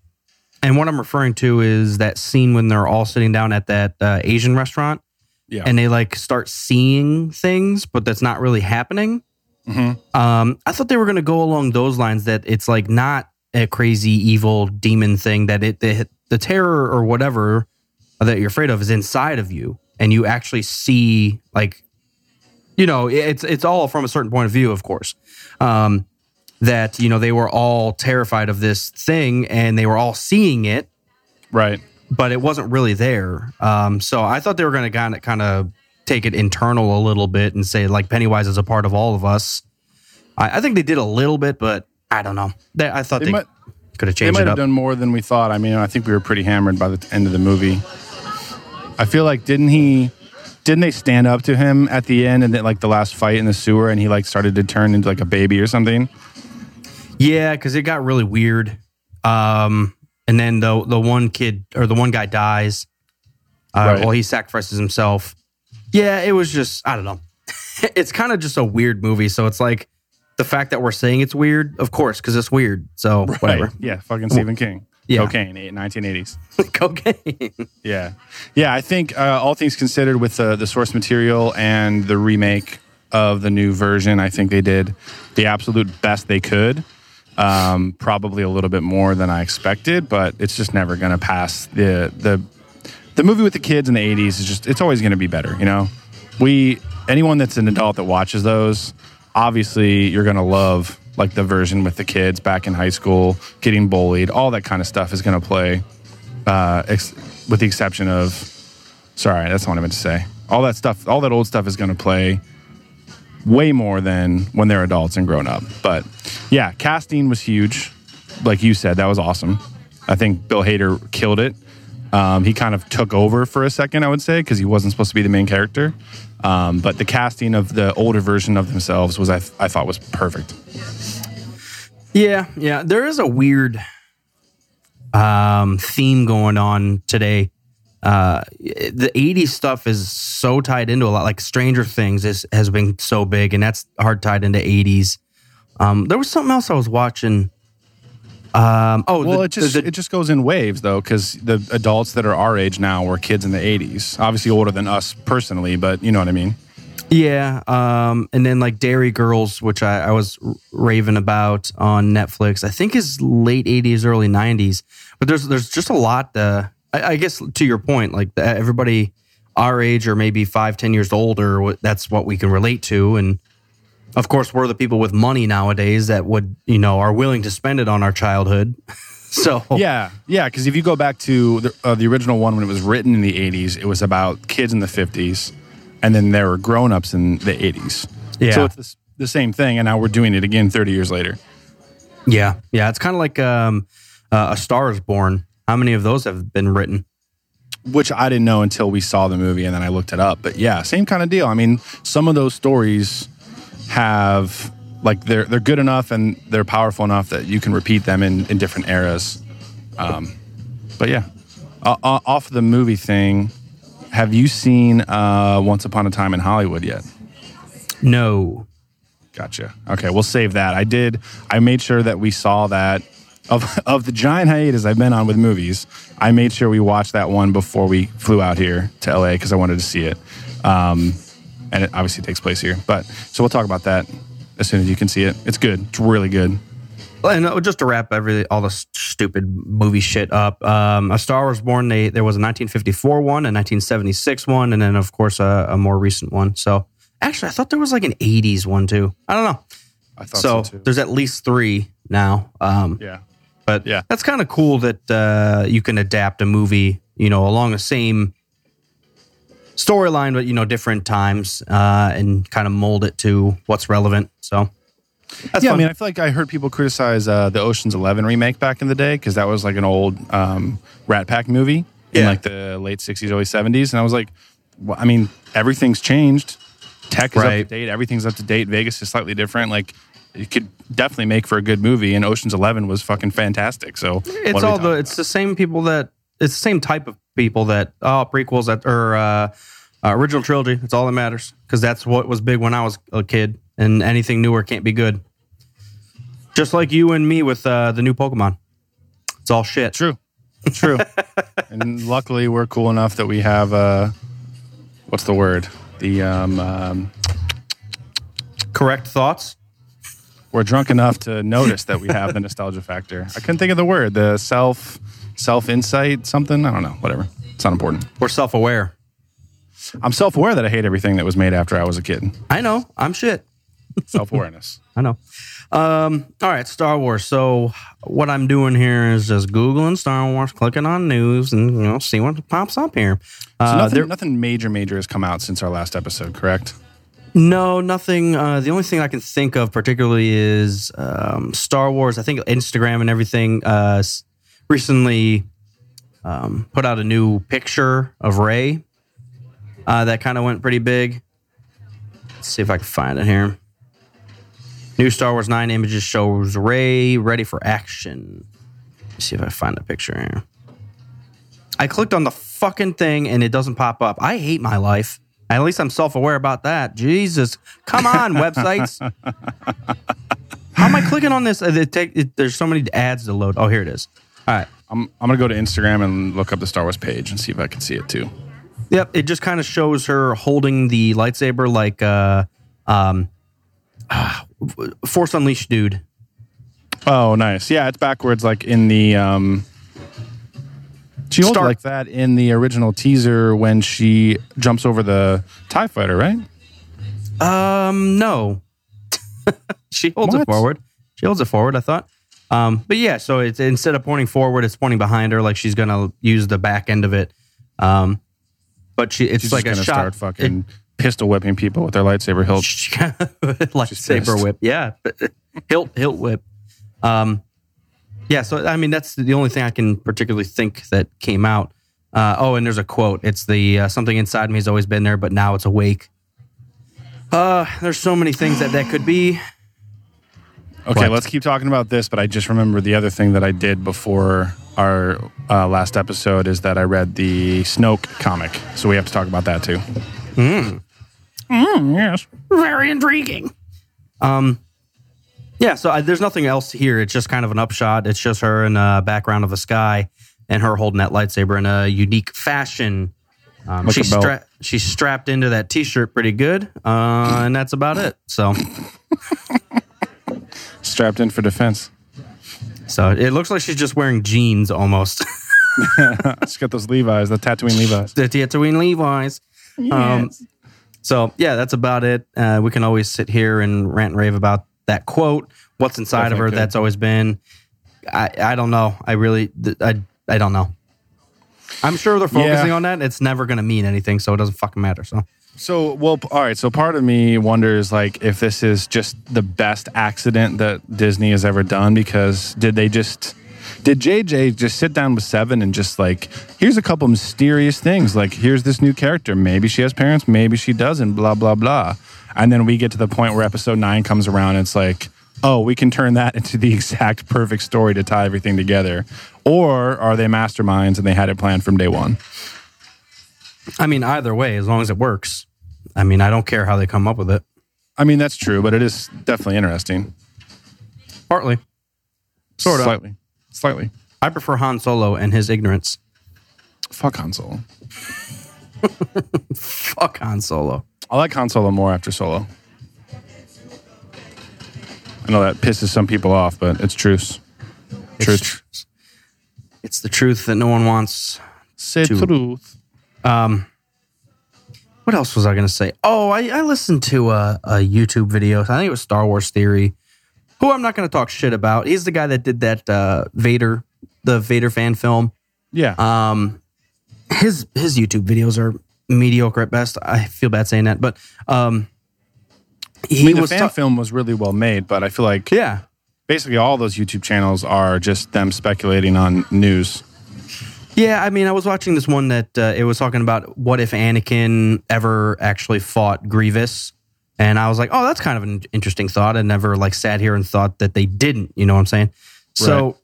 and what I'm referring to is that scene when they're all sitting down at that uh, Asian restaurant Yeah. and they like start seeing things, but that's not really happening. Um, I thought they were going to go along those lines that it's like not a crazy evil demon thing that it the, the terror or whatever that you're afraid of is inside of you and you actually see like you know it's it's all from a certain point of view of course um that you know they were all terrified of this thing and they were all seeing it. Right. but it wasn't really there. Um so i thought they were going to kind of kind of take it internal a little bit and say like pennywise is a part of all of us i, I think they did a little bit but i don't know they, i thought They they, might- could have changed. They might have done more than we thought. I mean, I think we were pretty hammered by the end of the movie. I feel like didn't he? Didn't they stand up to him at the end and then like the last fight in the sewer and he like started to turn into like a baby or something? Yeah, because it got really weird. Um, and then the the one kid or the one guy dies. Uh, Right. Well, he sacrifices himself. Yeah, it was just I don't know. it's kind of just a weird movie. So it's like the fact that we're saying it's weird, of course, because it's weird. So whatever. Yeah. Fucking Stephen King. Yeah. Cocaine. 1980s. Cocaine. Yeah, yeah. I think uh, all things considered, with the the source material and the remake of the new version, I think they did the absolute best they could. Um, probably a little bit more than I expected, but it's just never going to pass the the the movie with the kids in the '80s. Is just it's always going to be better. You know, we anyone that's an adult that watches those, obviously you're going to love like the version with the kids back in high school, getting bullied, all that kind of stuff is going to play uh, ex- with the exception of, sorry, that's not what I meant to say. All that stuff, all that old stuff is going to play way more than when they're adults and grown up. But yeah, casting was huge. Like you said, that was awesome. I think Bill Hader killed it. Um, he kind of took over for a second, I would say, because he wasn't supposed to be the main character. Um, but the casting of the older version of themselves was, I, I thought, was perfect. Yeah, yeah. There is a weird um, theme going on today. Uh, the 80s stuff is so tied into a lot. Like Stranger Things is, has been so big, and that's hard tied into 80s. Um, there was something else I was watching. Um, oh, Well, the- it just the- it just goes in waves though, because the adults that are our age now were kids in the '80s. Obviously older than us personally, but you know what I mean. Yeah, um, and then like Derry Girls, which I, I was raving about on Netflix, I think is late '80s, early '90s. But there's there's just a lot. Uh, I, I guess to your point, like the- everybody our age or maybe five, ten years older, that's what we can relate to. And of course, we're the people with money nowadays that would you know are willing to spend it on our childhood. so Yeah, yeah. Because if you go back to the, uh, the original one when it was written in the '80s, it was about kids in the '50s, and then there were grown-ups in the '80s. Yeah. So it's the, the same thing, and now we're doing it again 30 years later. yeah, yeah, it's kind of like um, uh, a Star is Born. How many of those have been written? which I didn't know until we saw the movie and then I looked it up. But yeah, same kind of deal. I mean, some of those stories have like they're they're good enough and they're powerful enough that you can repeat them in in different eras. Um, but yeah, uh, off the movie thing, have you seen uh, Once Upon a Time in Hollywood yet? No. Gotcha. Okay, we'll save that. I did. I made sure that we saw that of of the giant hiatus I've been on with movies. I made sure we watched that one before we flew out here to LA because I wanted to see it. Um, and it obviously takes place here. But so we'll talk about that as soon as you can see it. It's good. It's really good. And uh, just to wrap every all the stupid movie shit up, um, A Star Wars Born. They, there was a 1954 one, a 1976 one, and then of course a, a more recent one. So actually, I thought there was like an 80s one too. I don't know. I thought so, So, too. there's at least three now. Um, Yeah. but Yeah. that's kind of cool that uh, you can adapt a movie, you know, along the same storyline, but you know, different times, uh, and kind of mold it to what's relevant. So that's yeah, fun. I mean, I feel like I heard people criticize uh, the Ocean's Eleven remake back in the day because that was like an old um, Rat Pack movie in like the late '60s, early '70s, and I was like, well, I mean, everything's changed. Tech is Right. up to date. Everything's up to date. Vegas is slightly different. Like, it could definitely make for a good movie. And Ocean's Eleven was fucking fantastic. So it's all the talking it's the same people that it's the same type of people that oh prequels that or uh, uh, original trilogy. It's all that matters because that's what was big when I was a kid, and anything newer can't be good. Just like you and me with uh, the new Pokemon, it's all shit. True. True. and luckily, we're cool enough that we have uh, what's the word? The um, um, Correct thoughts. we're drunk enough to notice that we have the nostalgia factor. I couldn't think of the word. The self self insight something. I don't know. Whatever. It's not important. We're self aware. I'm self aware that I hate everything that was made after I was a kid. I know. I'm shit. Self awareness. I know. Um, all right, Star Wars. So what I'm doing here is just googling Star Wars, clicking on news, and you know, see what pops up here. So Uh, nothing, there- nothing major, major has come out since our last episode, correct? No, nothing. Uh, the only thing I can think of particularly is um, Star Wars. I think Instagram and everything uh, recently um, put out a new picture of Rey uh, that kind of went pretty big. Let's see if I can find it here. New Star Wars 9 images shows Rey ready for action. Let's see if I find the picture here. I clicked on the fucking thing and it doesn't pop up. I hate my life. At least I'm self aware about that. Jesus. Come on, websites. How am I clicking on this? It take, it, there's so many ads to load. Oh, here it is. All right. I'm, I'm going to go to Instagram and look up the Star Wars page and see if I can see it too. Yep. It just kind of shows her holding the lightsaber like uh, um, Force Unleashed dude. Oh, nice. Yeah, it's backwards, like in the. Um, she holds it Start- like that in the original teaser when she jumps over the TIE fighter, right? Um, no. she holds it forward. She holds it forward, I thought. Um, but yeah, so it's instead of pointing forward, it's pointing behind her, like she's gonna use the back end of it. Um, but she, it's She's like a shot. start fucking pistol whipping people with their lightsaber hilt. lightsaber whip. Yeah, hilt hilt whip. Um, yeah. So I mean, that's the only thing I can particularly think that came out. Uh, oh, and there's a quote. It's the uh, something inside me has always been there, but now it's awake. Uh, there's so many things that that could be. Okay, What? let's keep talking about this. But I just remember the other thing that I did before our uh, last episode is that I read the Snoke comic. So we have to talk about that too. Mm. Yes. Very intriguing. Um, yeah. So I, there's nothing else here. It's just kind of an upshot. It's just her in a background of the sky and her holding that lightsaber in a unique fashion. Um, she's, stra- she's strapped into that t-shirt pretty good, uh, and that's about it. So, Strapped in for defense. so it looks like she's just wearing jeans almost. She's got those Levi's, the Tatooine Levi's. the Tatooine Levi's. Um, so yeah, that's about it. Uh, we can always sit here and rant and rave about that quote. What's inside of her? Could. That's always been. I I don't know. I really I I don't know. I'm sure they're focusing Yeah. on that. It's never going to mean anything, so it doesn't fucking matter. So So, well, all right. So, part of me wonders, like, if this is just the best accident that Disney has ever done. Because did they just, did JJ just sit down with Seven and just like, here's a couple mysterious things. Like, here's this new character. Maybe she has parents. Maybe she doesn't. Blah blah blah. And then we get to the point where Episode Nine comes around. And it's like, oh, we can turn that into the exact perfect story to tie everything together. Or are they masterminds and they had it planned from day one? I mean, either way, as long as it works. I mean, I don't care how they come up with it. I mean, that's true, but it is definitely interesting. Partly, sort of. Slightly. Slightly. I prefer Han Solo and his ignorance. Fuck Han Solo. Fuck Han Solo. I like Han Solo more after Solo. I know that pisses some people off, but it's truth. It's Truth. tr- It's the truth that no one wants. Say To- truth. Um, what else was I going to say? Oh, I, I listened to a, a YouTube video. I think it was Star Wars Theory, who I'm not going to talk shit about. He's the guy that did that uh, Vader, the Vader fan film. Yeah. Um, his his YouTube videos are mediocre at best. I feel bad saying that, but um, he I mean, the fan ta- film was really well made, but I feel like yeah. basically all those YouTube channels are just them speculating on news. Yeah, I mean, I was watching this one that uh, it was talking about what if Anakin ever actually fought Grievous, and I was like, oh, that's kind of an interesting thought. I never like sat here and thought that they didn't. You know what I'm saying? So,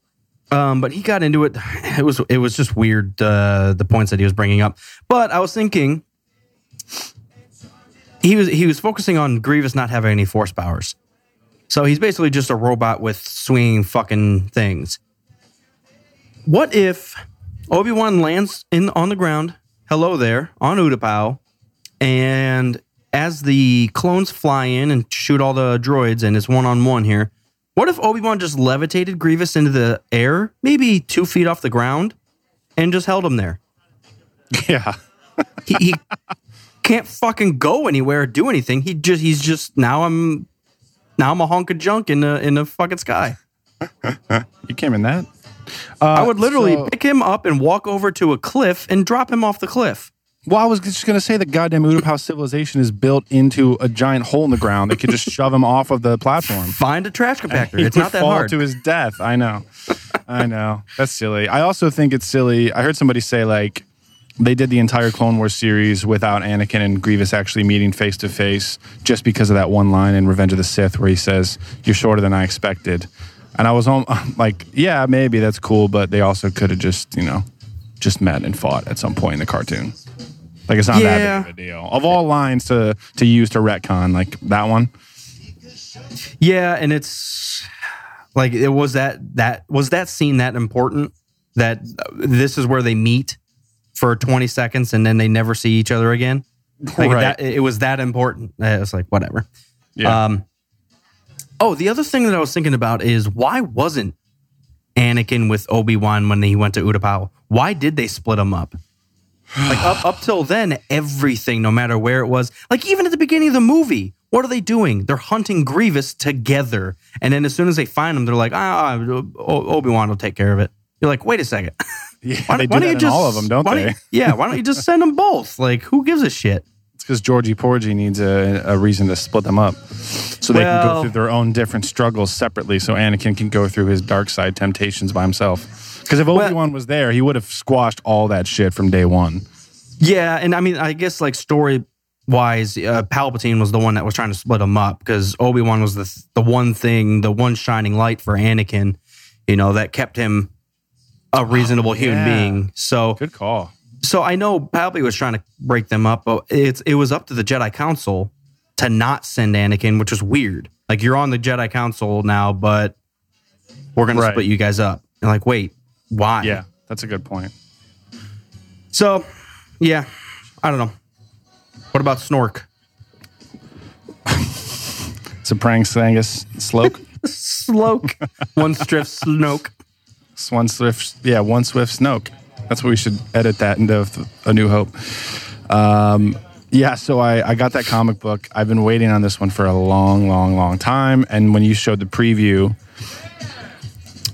um, but he got into it. It was it was just weird uh, the points that he was bringing up. But I was thinking he was he was focusing on Grievous not having any force powers. So he's basically just a robot with swinging fucking things. What if Obi Wan lands in on the ground? Hello there on Utapau, and as the clones fly in and shoot all the droids, and it's one on one here. What if Obi Wan just levitated Grievous into the air, maybe two feet off the ground, and just held him there? Yeah. He, he can't fucking go anywhere or do anything. He just he's just now I'm now I'm a hunk of junk in the in the fucking sky. You came in that? Uh, I would literally so- pick him up and walk over to a cliff and drop him off the cliff. Well, I was just going to say that goddamn Utapau civilization is built into a giant hole in the ground. They could just shove him off of the platform. Find a trash compactor. It's not that fall hard. to his death. I know. I know. That's silly. I also think it's silly. I heard somebody say like they did the entire Clone Wars series without Anakin and Grievous actually meeting face to face just because of that one line in Revenge of the Sith where he says, "You're shorter than I expected." And I was on, like, yeah, maybe that's cool, but they also could have just, you know, just met and fought at some point in the cartoon. Like it's not Yeah. that big of a deal. Of all lines to to use to retcon, like that one. Yeah, and it's like it was that that was that scene that important that uh, this is where they meet for 20 seconds and then they never see each other again. Like Right. that it was that important. It was like whatever. Yeah. Um Oh, the other thing that I was thinking about is why wasn't Anakin with Obi-Wan when he went to Utapau? Why did they split him up? Like up up till then, everything, no matter where it was, like even at the beginning of the movie, what are they doing? They're hunting Grievous together, and then as soon as they find him, they're like, ah, Obi Wan will take care of it. You're like, wait a second, yeah, why, they do why that don't you just all of them, don't they? you- yeah, why don't you just send them both? Like, who gives a shit? Because Georgie Porgy needs a, a reason to split them up, so they can go through their own different struggles separately. So Anakin can go through his dark side temptations by himself. Because if Obi Wan was there, he would have squashed all that shit from day one. Yeah, and I mean, I guess like story wise, uh, Palpatine was the one that was trying to split them up because Obi Wan was the the one thing, the one shining light for Anakin, you know, that kept him a reasonable human yeah. being. So, Good call. So I know Palpatine was trying to break them up, but it's it was up to the Jedi Council to not send Anakin, which was weird. Like you're on the Jedi Council now, but we're gonna Right. split you guys up. And like, wait, why? Yeah, that's a good point. So, yeah, I don't know. What about Snork? It's a praying Sangus Sloke. Sloke. One strip Snoke. one swift, yeah, one swift Snoke. That's what we should edit that into A New Hope. Um, yeah, so I, I got that comic book. I've been waiting on this one for a long, long, long time. And when you showed the preview,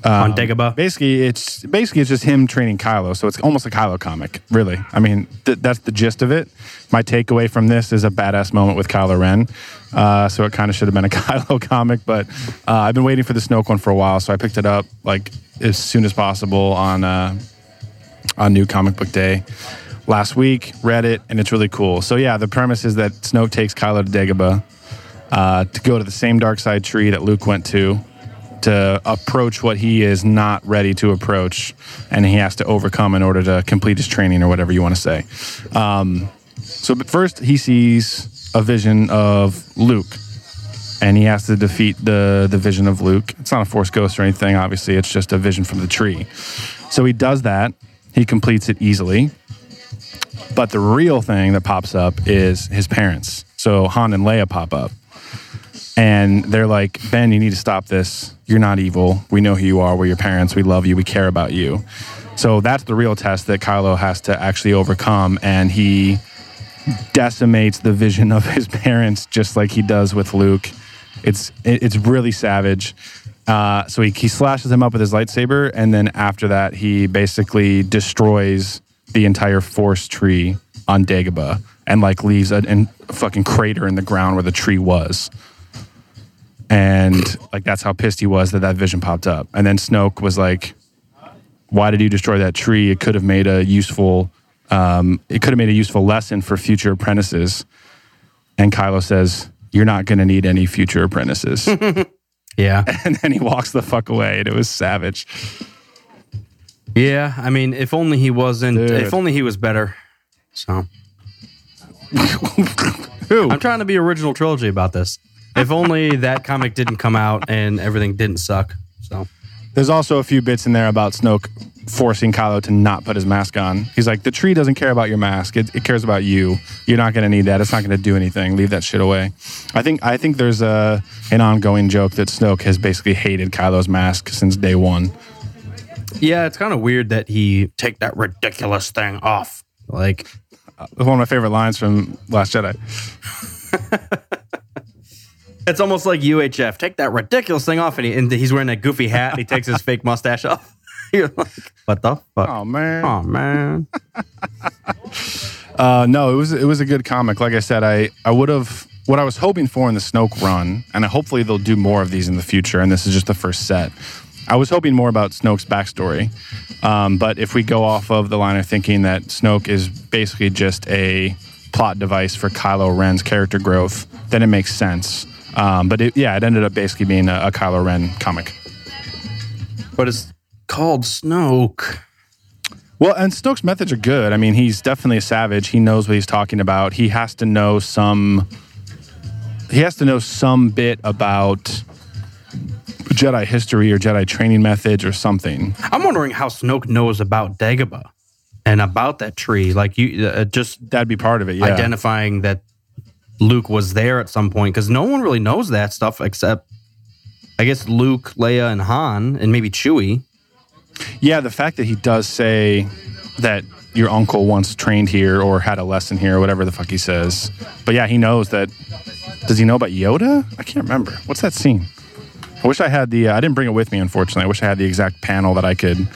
on Dagobah. basically it's basically it's just him training Kylo. So it's almost a Kylo comic, really. I mean, th- that's the gist of it. My takeaway from this is a badass moment with Kylo Ren. Uh, so it kind of should have been a Kylo comic, but uh, I've been waiting for the Snoke one for a while, so I picked it up like as soon as possible on uh, on New Comic Book Day last week. Read it, and it's really cool. So yeah, the premise is that Snoke takes Kylo to Dagobah uh, to go to the same dark side tree that Luke went to to approach what he is not ready to approach, and he has to overcome in order to complete his training or whatever you want to say. Um, so, but first, he sees a vision of Luke, and he has to defeat the the vision of Luke. It's not a Force ghost or anything. Obviously, it's just a vision from the tree. So he does that. He completes it easily. But the real thing that pops up is his parents. So Han and Leia pop up. And they're like, Ben, you need to stop this. You're not evil. We know who you are. We're your parents. We love you. We care about you. So that's the real test that Kylo has to actually overcome. And he decimates the vision of his parents just like he does with Luke. It's it's really savage. Uh, so he, he slashes him up with his lightsaber, and then after that, he basically destroys the entire forest tree on Dagobah and like leaves a, a fucking crater in the ground where the tree was. And like that's how pissed he was that that vision popped up. And then Snoke was like, "Why did you destroy that tree? It could have made a useful, um, it could have made a useful lesson for future apprentices." And Kylo says, "You're not going to need any future apprentices." Yeah. and then he walks the fuck away, and it was savage. Yeah. I mean, if only he wasn't, Dude. if only he was better. So Who? I'm trying to be original trilogy about this. If only that comic didn't come out and everything didn't suck. So There's also a few bits in there about Snoke forcing Kylo to not put his mask on. He's like, the tree doesn't care about your mask; it, it cares about you. You're not going to need that. It's not going to do anything. Leave that shit away. I think I think there's a an ongoing joke that Snoke has basically hated Kylo's mask since day one. yeah, it's kind of weird that he take that ridiculous thing off. Like, One of my favorite lines from Last Jedi. it's almost like UHF. Take that ridiculous thing off, and, he, and he's wearing that goofy hat. And he takes his fake mustache off. You're like, what the fuck? Oh man. Oh man. Uh, no, it was it was a good comic. Like I said, I I would have what I was hoping for in the Snoke run, and hopefully they'll do more of these in the future. And this is just the first set. I was hoping more about Snoke's backstory, um, but if we go off of the line of thinking that Snoke is basically just a plot device for Kylo Ren's character growth, then it makes sense. Um, but it, yeah, it ended up basically being a, a Kylo Ren comic. But it's called Snoke. Well, and Snoke's methods are good. I mean, he's definitely a savage. He knows what he's talking about. He has to know some. He has to know some bit about Jedi history or Jedi training methods or something. I'm wondering how Snoke knows about Dagobah and about that tree. Like you, uh, just That'd be part of it. Yeah. identifying that Luke was there at some point because no one really knows that stuff except, I guess, Luke, Leia, and Han, and maybe Chewie. Yeah, the fact that he does say that your uncle once trained here or had a lesson here or whatever the fuck he says. But yeah, he knows that. Does he know about Yoda? I can't remember. What's that scene? I wish I had the. Uh, I didn't bring it with me, unfortunately. I wish I had the exact panel that I could.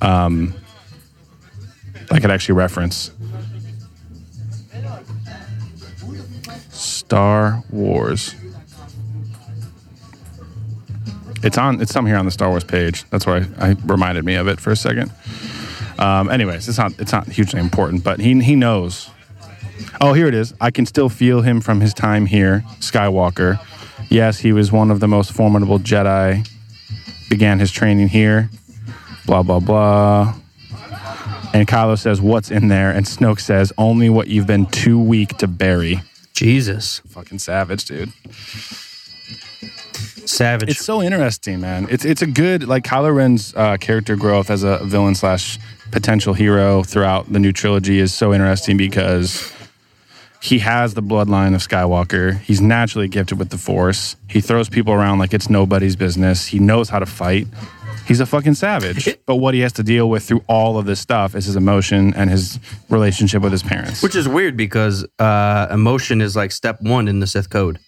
Um, I could actually reference. Star Wars. It's on. It's somewhere on the Star Wars page. That's why I, I reminded me of it for a second. Um, anyways, it's not. It's not hugely important, but he he knows. Oh, here it is. I can still feel him from his time here, Skywalker. Yes, he was one of the most formidable Jedi. Began his training here. Blah blah blah. And Kylo says, "What's in there?" And Snoke says, "Only what you've been too weak to bury." Jesus, Fucking savage, dude. savage. It's so interesting, man. It's it's a good like Kylo Ren's uh, character growth as a villain slash potential hero throughout the new trilogy is so interesting because he has the bloodline of Skywalker. He's naturally gifted with the Force. He throws people around like it's nobody's business. He knows how to fight. He's a fucking savage. But what he has to deal with through all of this stuff is his emotion and his relationship with his parents. Which is weird because uh, emotion is like step one in the Sith code.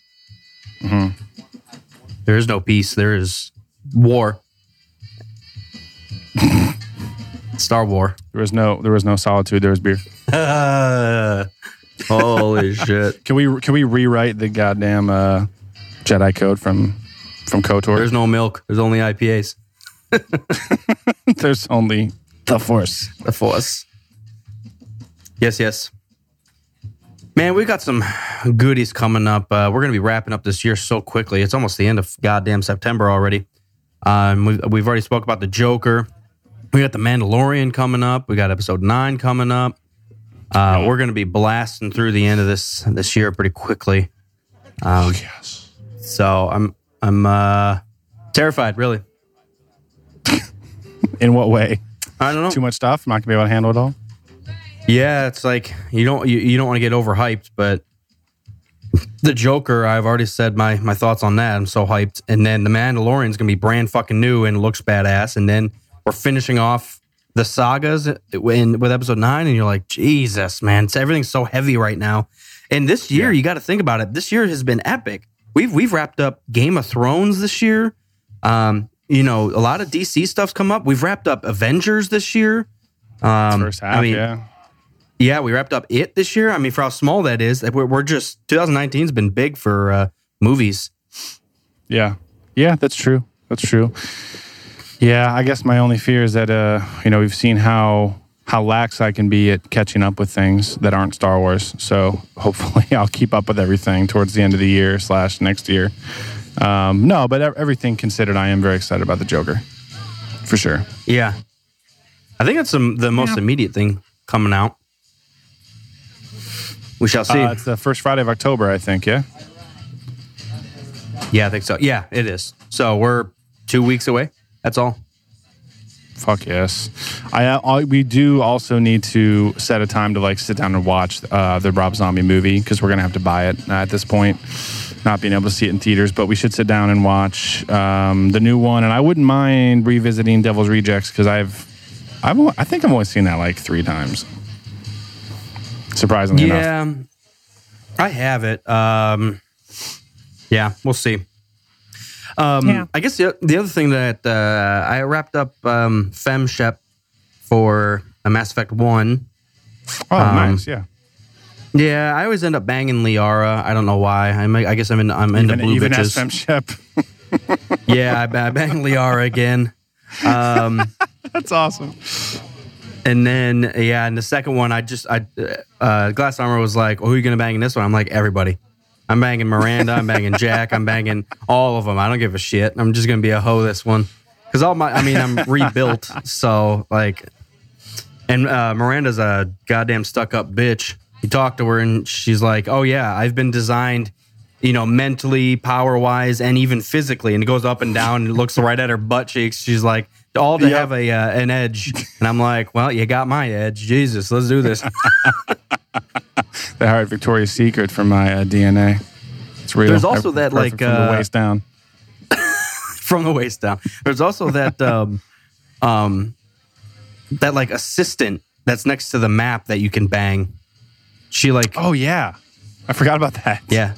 There is no peace. There is war. Star War. there was no there was no solitude. There was beer. Holy shit. Can we can we rewrite the goddamn uh, Jedi code from from Kotor? There's no milk. There's only IPAs. There's only the Force. The Force. Yes, yes. Man, we got some goodies coming up. Uh, we're going to be wrapping up this year so quickly. It's almost the end of goddamn September already. Um, we've, we've already spoke about the Joker. We got the Mandalorian coming up. We got episode nine coming up. Uh, we're going to be blasting through the end of this this year pretty quickly. Um, yes. So I'm I'm uh, terrified, really. In what way? I don't know. Too much stuff. I'm not gonna be able to handle it all. Yeah, it's like you don't you, you don't want to get overhyped, but the Joker, I've already said my my thoughts on that. I'm so hyped. And then the Mandalorian's gonna be brand fucking new and looks badass. And then we're finishing off the sagas in, with episode nine, and you're like, Jesus, man, it's, everything's so heavy right now. And this year, you got to think about it. This year has been epic. We've we've wrapped up Game of Thrones this year. Um, you know, a lot of DC stuff's come up. We've wrapped up Avengers this year. Um, First half, I mean, yeah. yeah, we wrapped up it this year. I mean, for how small that is, we're, we're just 2019's been big for uh, movies. Yeah. Yeah, that's true. That's true. Yeah, I guess my only fear is that uh, you know, we've seen how how lax I can be at catching up with things that aren't Star Wars. So hopefully I'll keep up with everything towards the end of the year slash next year. Um, no, but everything considered, I am very excited about the Joker, for sure. Yeah, I think that's the, the most immediate thing coming out. We shall see. Uh, it's the first Friday of October, I think. Yeah. yeah, I think so. Yeah, it is. So we're two weeks away. That's all. Fuck yes. I, I we do also need to set a time to like sit down and watch uh, the Rob Zombie movie because we're gonna have to buy it at this point, not being able to see it in theaters. But we should sit down and watch um, the new one, and I wouldn't mind revisiting Devil's Rejects because I've, I've I think I've only seen that like three times. Surprisingly enough. Yeah, I have it. Um, yeah, we'll see. Um, I guess the, the other thing that uh, I wrapped up um, FemShep for a Mass Effect 1. Oh, Um, nice. Yeah. Yeah, I always end up banging Liara. I don't know why. I'm, I guess I'm in, I'm into Even, blue even bitches. SM Shep. yeah, I, I banged Liara again. Um, That's awesome. and then yeah, and the second one, I just I uh, Glass Armor was like, "Oh, who are you gonna bang in this one?" I'm like, "Everybody." I'm banging Miranda. I'm banging Jack. I'm banging all of them. I don't give a shit. I'm just gonna be a hoe this one because all my I mean I'm rebuilt, so like, and uh, Miranda's a goddamn stuck up bitch. You talk to her and she's like, "Oh yeah, I've been designed." You know, mentally, power wise, and even physically, and it goes up and down and looks right at her butt cheeks. She's like, all to Yep. have a uh, an edge, and I'm like, well, you got my edge, Jesus, let's do this. They hired Victoria's Secret from my uh, DNA. It's real. There's also that, like, from the uh, waist down. from the waist down. There's also that um um that like assistant that's next to the map that you can bang. She like Oh yeah, I forgot about that. yeah.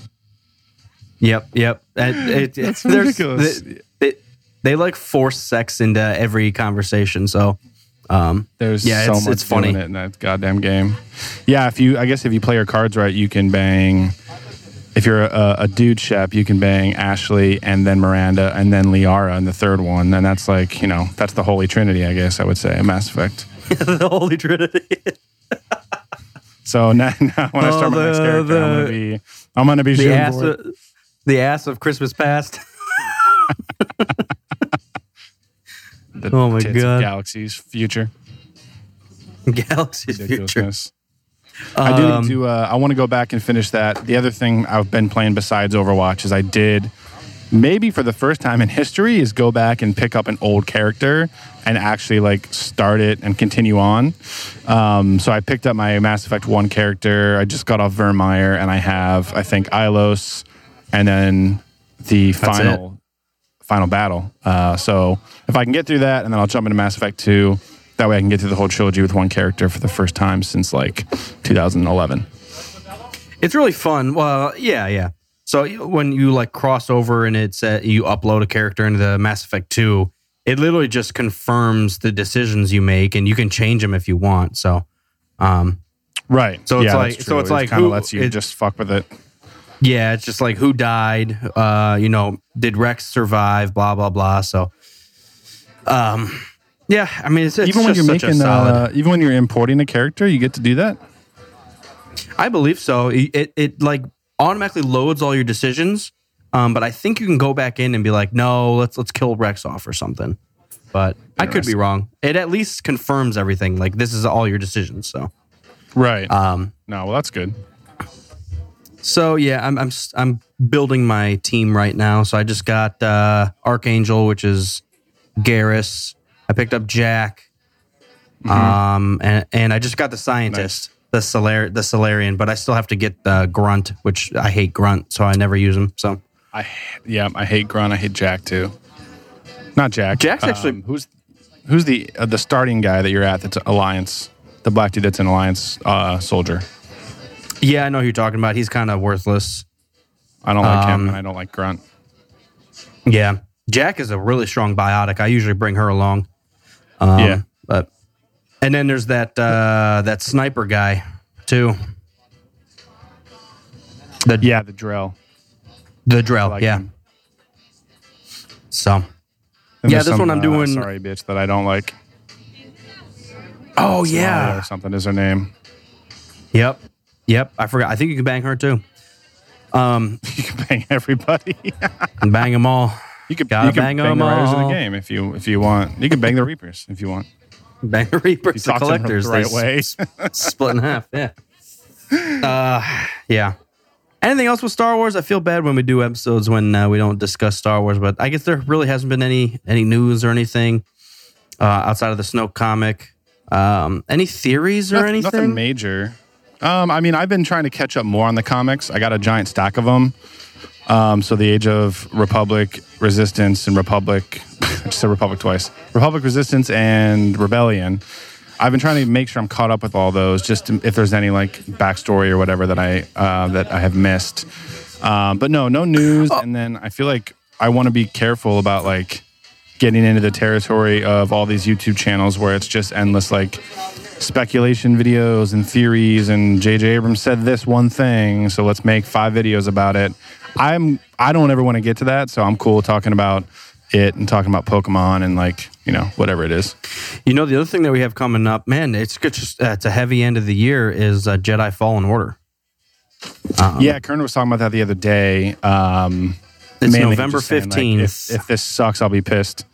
Yep, yep. It, it, That's there's- ridiculous. They, they, they, like force sex into every conversation. So um There's Yeah, so it's- much it's funny. doing it in that goddamn game. Yeah, if you, I guess if you play your cards right, you can bang if you're a, a dude Shep, you can bang Ashley and then Miranda and then Liara in the third one, and that's like you know that's the holy trinity, I guess I would say, in Mass Effect. the Holy Trinity. So now, now when I Oh, start my next the- character, I'm gonna be I'm gonna be the ass, of, the ass of Christmas past. The oh my God. Galaxy's future. Galaxy's future. I do Um, to. Uh, I want to go back and finish that. The other thing I've been playing besides Overwatch is I did maybe for the first time in history is go back and pick up an old character and actually like start it and continue on. Um, so I picked up my Mass Effect One character. I just got off Virmire and I have I think Ilos and then the That's final final battle. Uh, so if I can get through that and then I'll jump into Mass Effect Two. That way I can get through the whole trilogy with one character for the first time since like 2011. It's really fun. Well, yeah, yeah. So when you like cross over and it's uh, you upload a character into the Mass Effect 2, it literally just confirms the decisions you make and you can change them if you want. So um Right. So it's yeah, like- so it's It like kind of lets you it- just fuck with it. yeah, it's just like who died, uh, you know, did Wrex survive, blah blah blah. So um yeah, I mean it's, it's even when just you're making, solid uh, even when you're importing a character, you get to do that. I believe so. It, it it like automatically loads all your decisions. Um, but I think you can go back in and be like, no, let's let's kill Wrex off or something. But I could be wrong. It at least confirms everything. Like this is all your decisions. So Right. um, no, well, that's good. so yeah, I'm I'm I'm building my team right now. So I just got uh, Archangel, which is Garrus. I picked up Jack. Um, and and I just got the scientist, the Solar the Salarian, but I still have to get the Grunt, which I hate Grunt, so I never use him. So I yeah, I hate Grunt. I hate Jack too. Not Jack. Jack's actually- Um, who's who's the uh, the starting guy that you're at? That's Alliance. The black dude that's an Alliance uh, soldier. yeah, I know who you're talking about. He's kind of worthless. I don't like him, Um, and I don't like Grunt. Yeah, Jack is a really strong biotic. I usually bring her along. Um, Yeah. And then there's that uh, that sniper guy too. The Yeah, the drill. the drill, like yeah. him. So And Yeah, this one I'm doing- Sorry, bitch, that I don't like. oh yeah, or something is her name. yep, yep. I forgot. I think you can bang her too. Um, You can bang everybody. bang them all. You could you can bang bang, the writers of the game if you if you want. You can bang the Reapers if you want. Bang Reapers, the talk to them collectors, the right they way. split in half. Yeah. Uh, yeah. Anything else with Star Wars? I feel bad when we do episodes when uh, we don't discuss Star Wars, but I guess there really hasn't been any any news or anything uh, outside of the Snoke comic. Um, any theories or Nothing, anything? nothing major. Um, I mean, I've been trying to catch up more on the comics. I got a giant stack of them. Um, so the Age of Republic, Resistance, and Republic. Said Republic twice. Republic, Resistance, and Rebellion. I've been trying to make sure I'm caught up with all those, just to- if there's any like backstory or whatever that I uh, that I have missed. Um, but no, no news. And then I feel like I want to be careful about like getting into the territory of all these YouTube channels where it's just endless like speculation videos and theories and JJ Abrams said this one thing, so let's make five videos about it. I'm I don't ever want to get to that, so I'm cool talking about it and talking about Pokemon and like, you know, whatever it is. You know, the other thing that we have coming up, man, it's good. Just, uh, it's a heavy end of the year is uh, Jedi Fallen Order. yeah, Kern was talking about that the other day. Um It's November saying, like, 15th. if, if this sucks, I'll be pissed.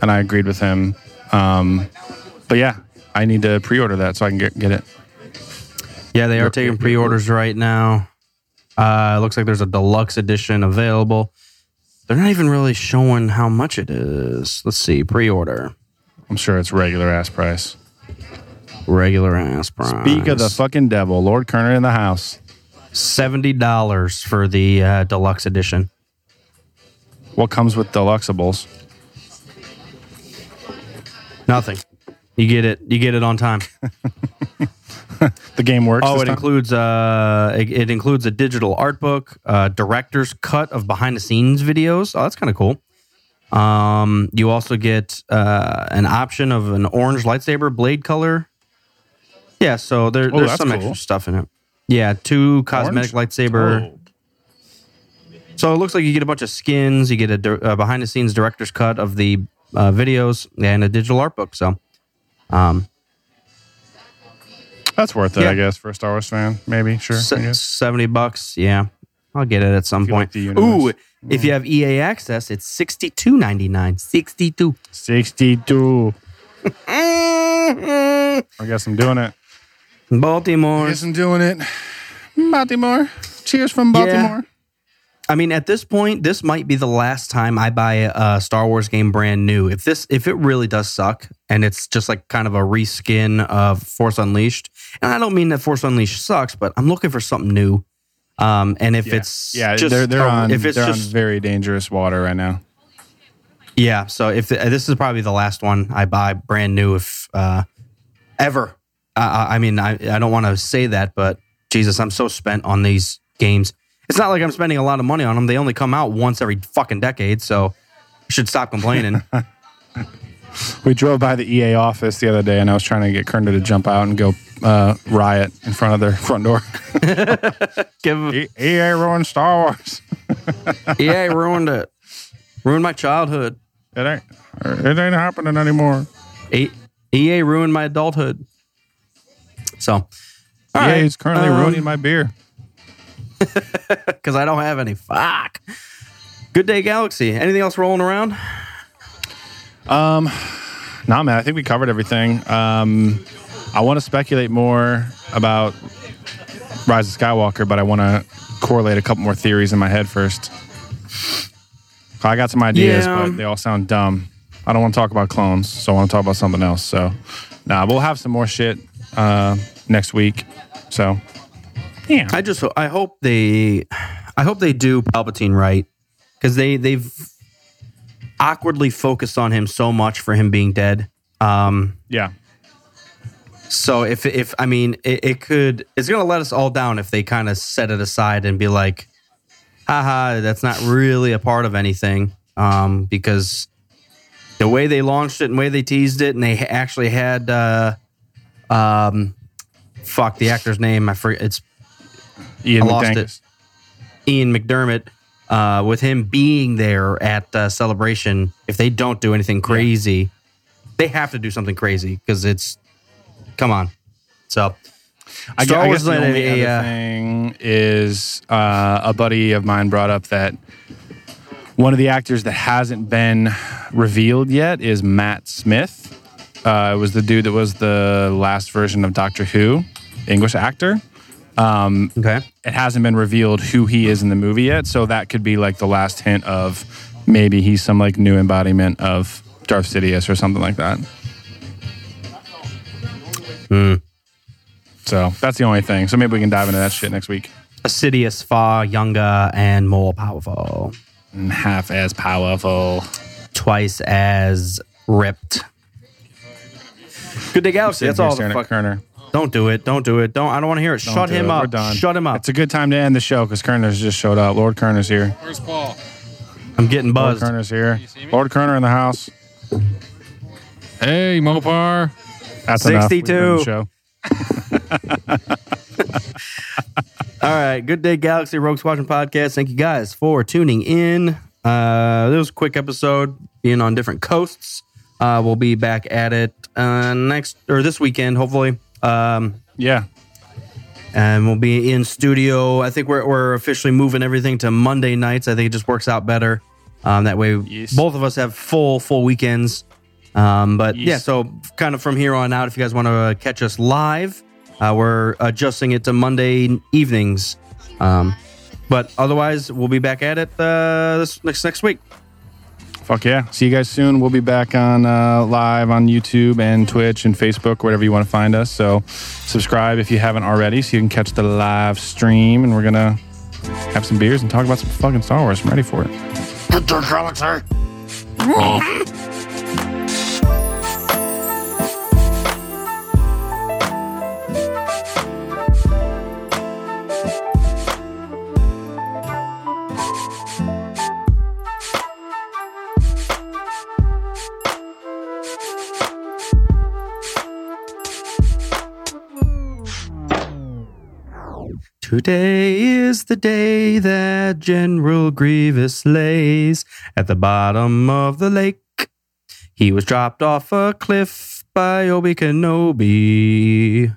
And I agreed with him. Um, but yeah, I need to pre-order that so I can get get it. Yeah, they are taking pre-orders right now. Uh, it looks like there's a deluxe edition available. They're not even really showing how much it is. Let's see, pre-order, I'm sure it's regular ass price. regular ass price. Speak of the fucking devil, Lord Kerner in the house. seventy dollars for the uh, deluxe edition. What comes with deluxables? Nothing. You get it. You get it on time. The game works. Oh, it time? includes uh, it, it includes a digital art book, uh, director's cut of behind the scenes videos. Oh, that's kind of cool. Um, you also get uh, an option of an orange lightsaber blade color. Yeah, so there, Oh, there's some cool. extra stuff in it. Yeah, two cosmetic Orange? lightsaber. Oh. So it looks like you get a bunch of skins. You get a, dir- a behind the scenes director's cut of the uh, videos and a digital art book. So, um, That's worth it, Yeah. I guess, for a Star Wars fan. Maybe, sure. Se- seventy bucks. Yeah, I'll get it at some point. like. Ooh, if mm. you have EA access, it's sixty two ninety nine. Sixty two. 62. I guess I'm doing it. I Baltimore. guess I'm doing it. Baltimore. Cheers from Baltimore. I mean, at this point, this might be the last time I buy a Star Wars game brand new. If this, if it really does suck, and it's just like kind of a reskin of Force Unleashed, and I don't mean that Force Unleashed sucks, but I'm looking for something new. Um, and if Yeah. it's yeah, just they're they're on if it's they're just on very dangerous water right now. yeah, so if the, this is probably the last one I buy brand new, if uh, ever. Uh, I mean, I I don't want to say that, but Jesus, I'm so spent on these games. It's not like I'm spending a lot of money on them. They only come out once every fucking decade, so I should stop complaining. We drove by the EA office the other day, and I was trying to get Kerner to jump out and go uh, riot in front of their front door. Give E- EA ruined Star Wars. EA ruined it, ruined my childhood. It ain't it ain't happening anymore. E- EA ruined my adulthood. So, all EA right, is currently um, ruining my beer. because I don't have any. Fuck. Good day, Galaxy. Anything else rolling around? Nah, man, I think we covered everything. Um, I want to speculate more about Rise of Skywalker, but I want to correlate a couple more theories in my head first. I got some ideas, Yeah. but they all sound dumb. I don't want to talk about clones, so I want to talk about something else. So, nah, we'll have some more shit uh, next week. So, yeah, I just I hope they I hope they do Palpatine right because they they've awkwardly focused on him so much for him being dead. Um, yeah, so if if I mean it, it could it's gonna let us all down if they kind of set it aside and be like, haha, that's not really a part of anything. Um, because the way they launched it and the way they teased it and they actually had uh um fuck the actor's name I forget it's Ian I lost McDangus. Ian McDiarmid, uh, with him being there at uh, celebration, if they don't do anything crazy, they have to do something crazy because it's come on. So I, Star I Wars guess the only a, other uh, thing is uh, a buddy of mine brought up that one of the actors that hasn't been revealed yet is Matt Smith. Uh, it was the dude that was the last version of Doctor Who, English actor. Um, okay, It hasn't been revealed who he is in the movie yet, so that could be like the last hint of maybe he's some like new embodiment of Darth Sidious or something like that. Hmm. So that's the only thing. So maybe we can dive into that shit next week. Assidious, far younger and more powerful, half as powerful. twice as ripped. Good day, Galaxy. That's all. The Staring fuck. Kerner. Don't do it. Don't do it. Don't. I don't want to hear it. Don't Shut do him it. up. We're done. Shut him up. It's a good time to end the show because Kerner's just showed up. Lord Kerner's here. Where's Paul? I'm getting Lord buzzed. Kerner's here. Lord Kerner in the house. Hey, Mopar. That's enough. We've 62. the Show. All right. Good day, Galaxy Rogue Squadron podcast. Thank you guys for tuning in. Uh, this was a quick episode, being on different coasts. Uh, we'll be back at it uh, next or this weekend, hopefully. Um, Yeah. and we'll be in studio. I think we're, we're officially moving everything to Monday nights. I think it just works out better. Um, that way, Yes. both of us have full full weekends. Um, but Yes. yeah, so kind of from here on out, if you guys want to catch us live, uh, we're adjusting it to Monday evenings. Um, but otherwise, we'll be back at it uh, this next next week. Fuck yeah. See you guys soon. We'll be back on uh, live on YouTube and Twitch and Facebook, wherever you want to find us. So subscribe if you haven't already so you can catch the live stream. And we're going to have some beers and talk about some fucking Star Wars. I'm ready for it. Get the galaxy. Today is the day that General Grievous lays at the bottom of the lake. He was dropped off a cliff by Obi Kenobi.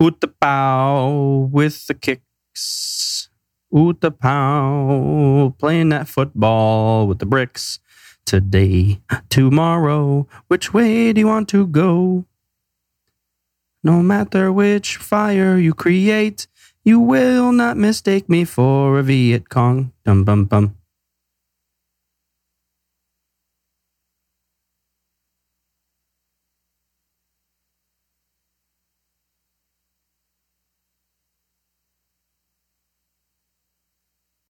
Oot the bow with the kicks. Oot the pow, playing that football with the bricks. Today, tomorrow, which way do you want to go? No matter which fire you create, you will not mistake me for a Viet Cong. Dum bum bum.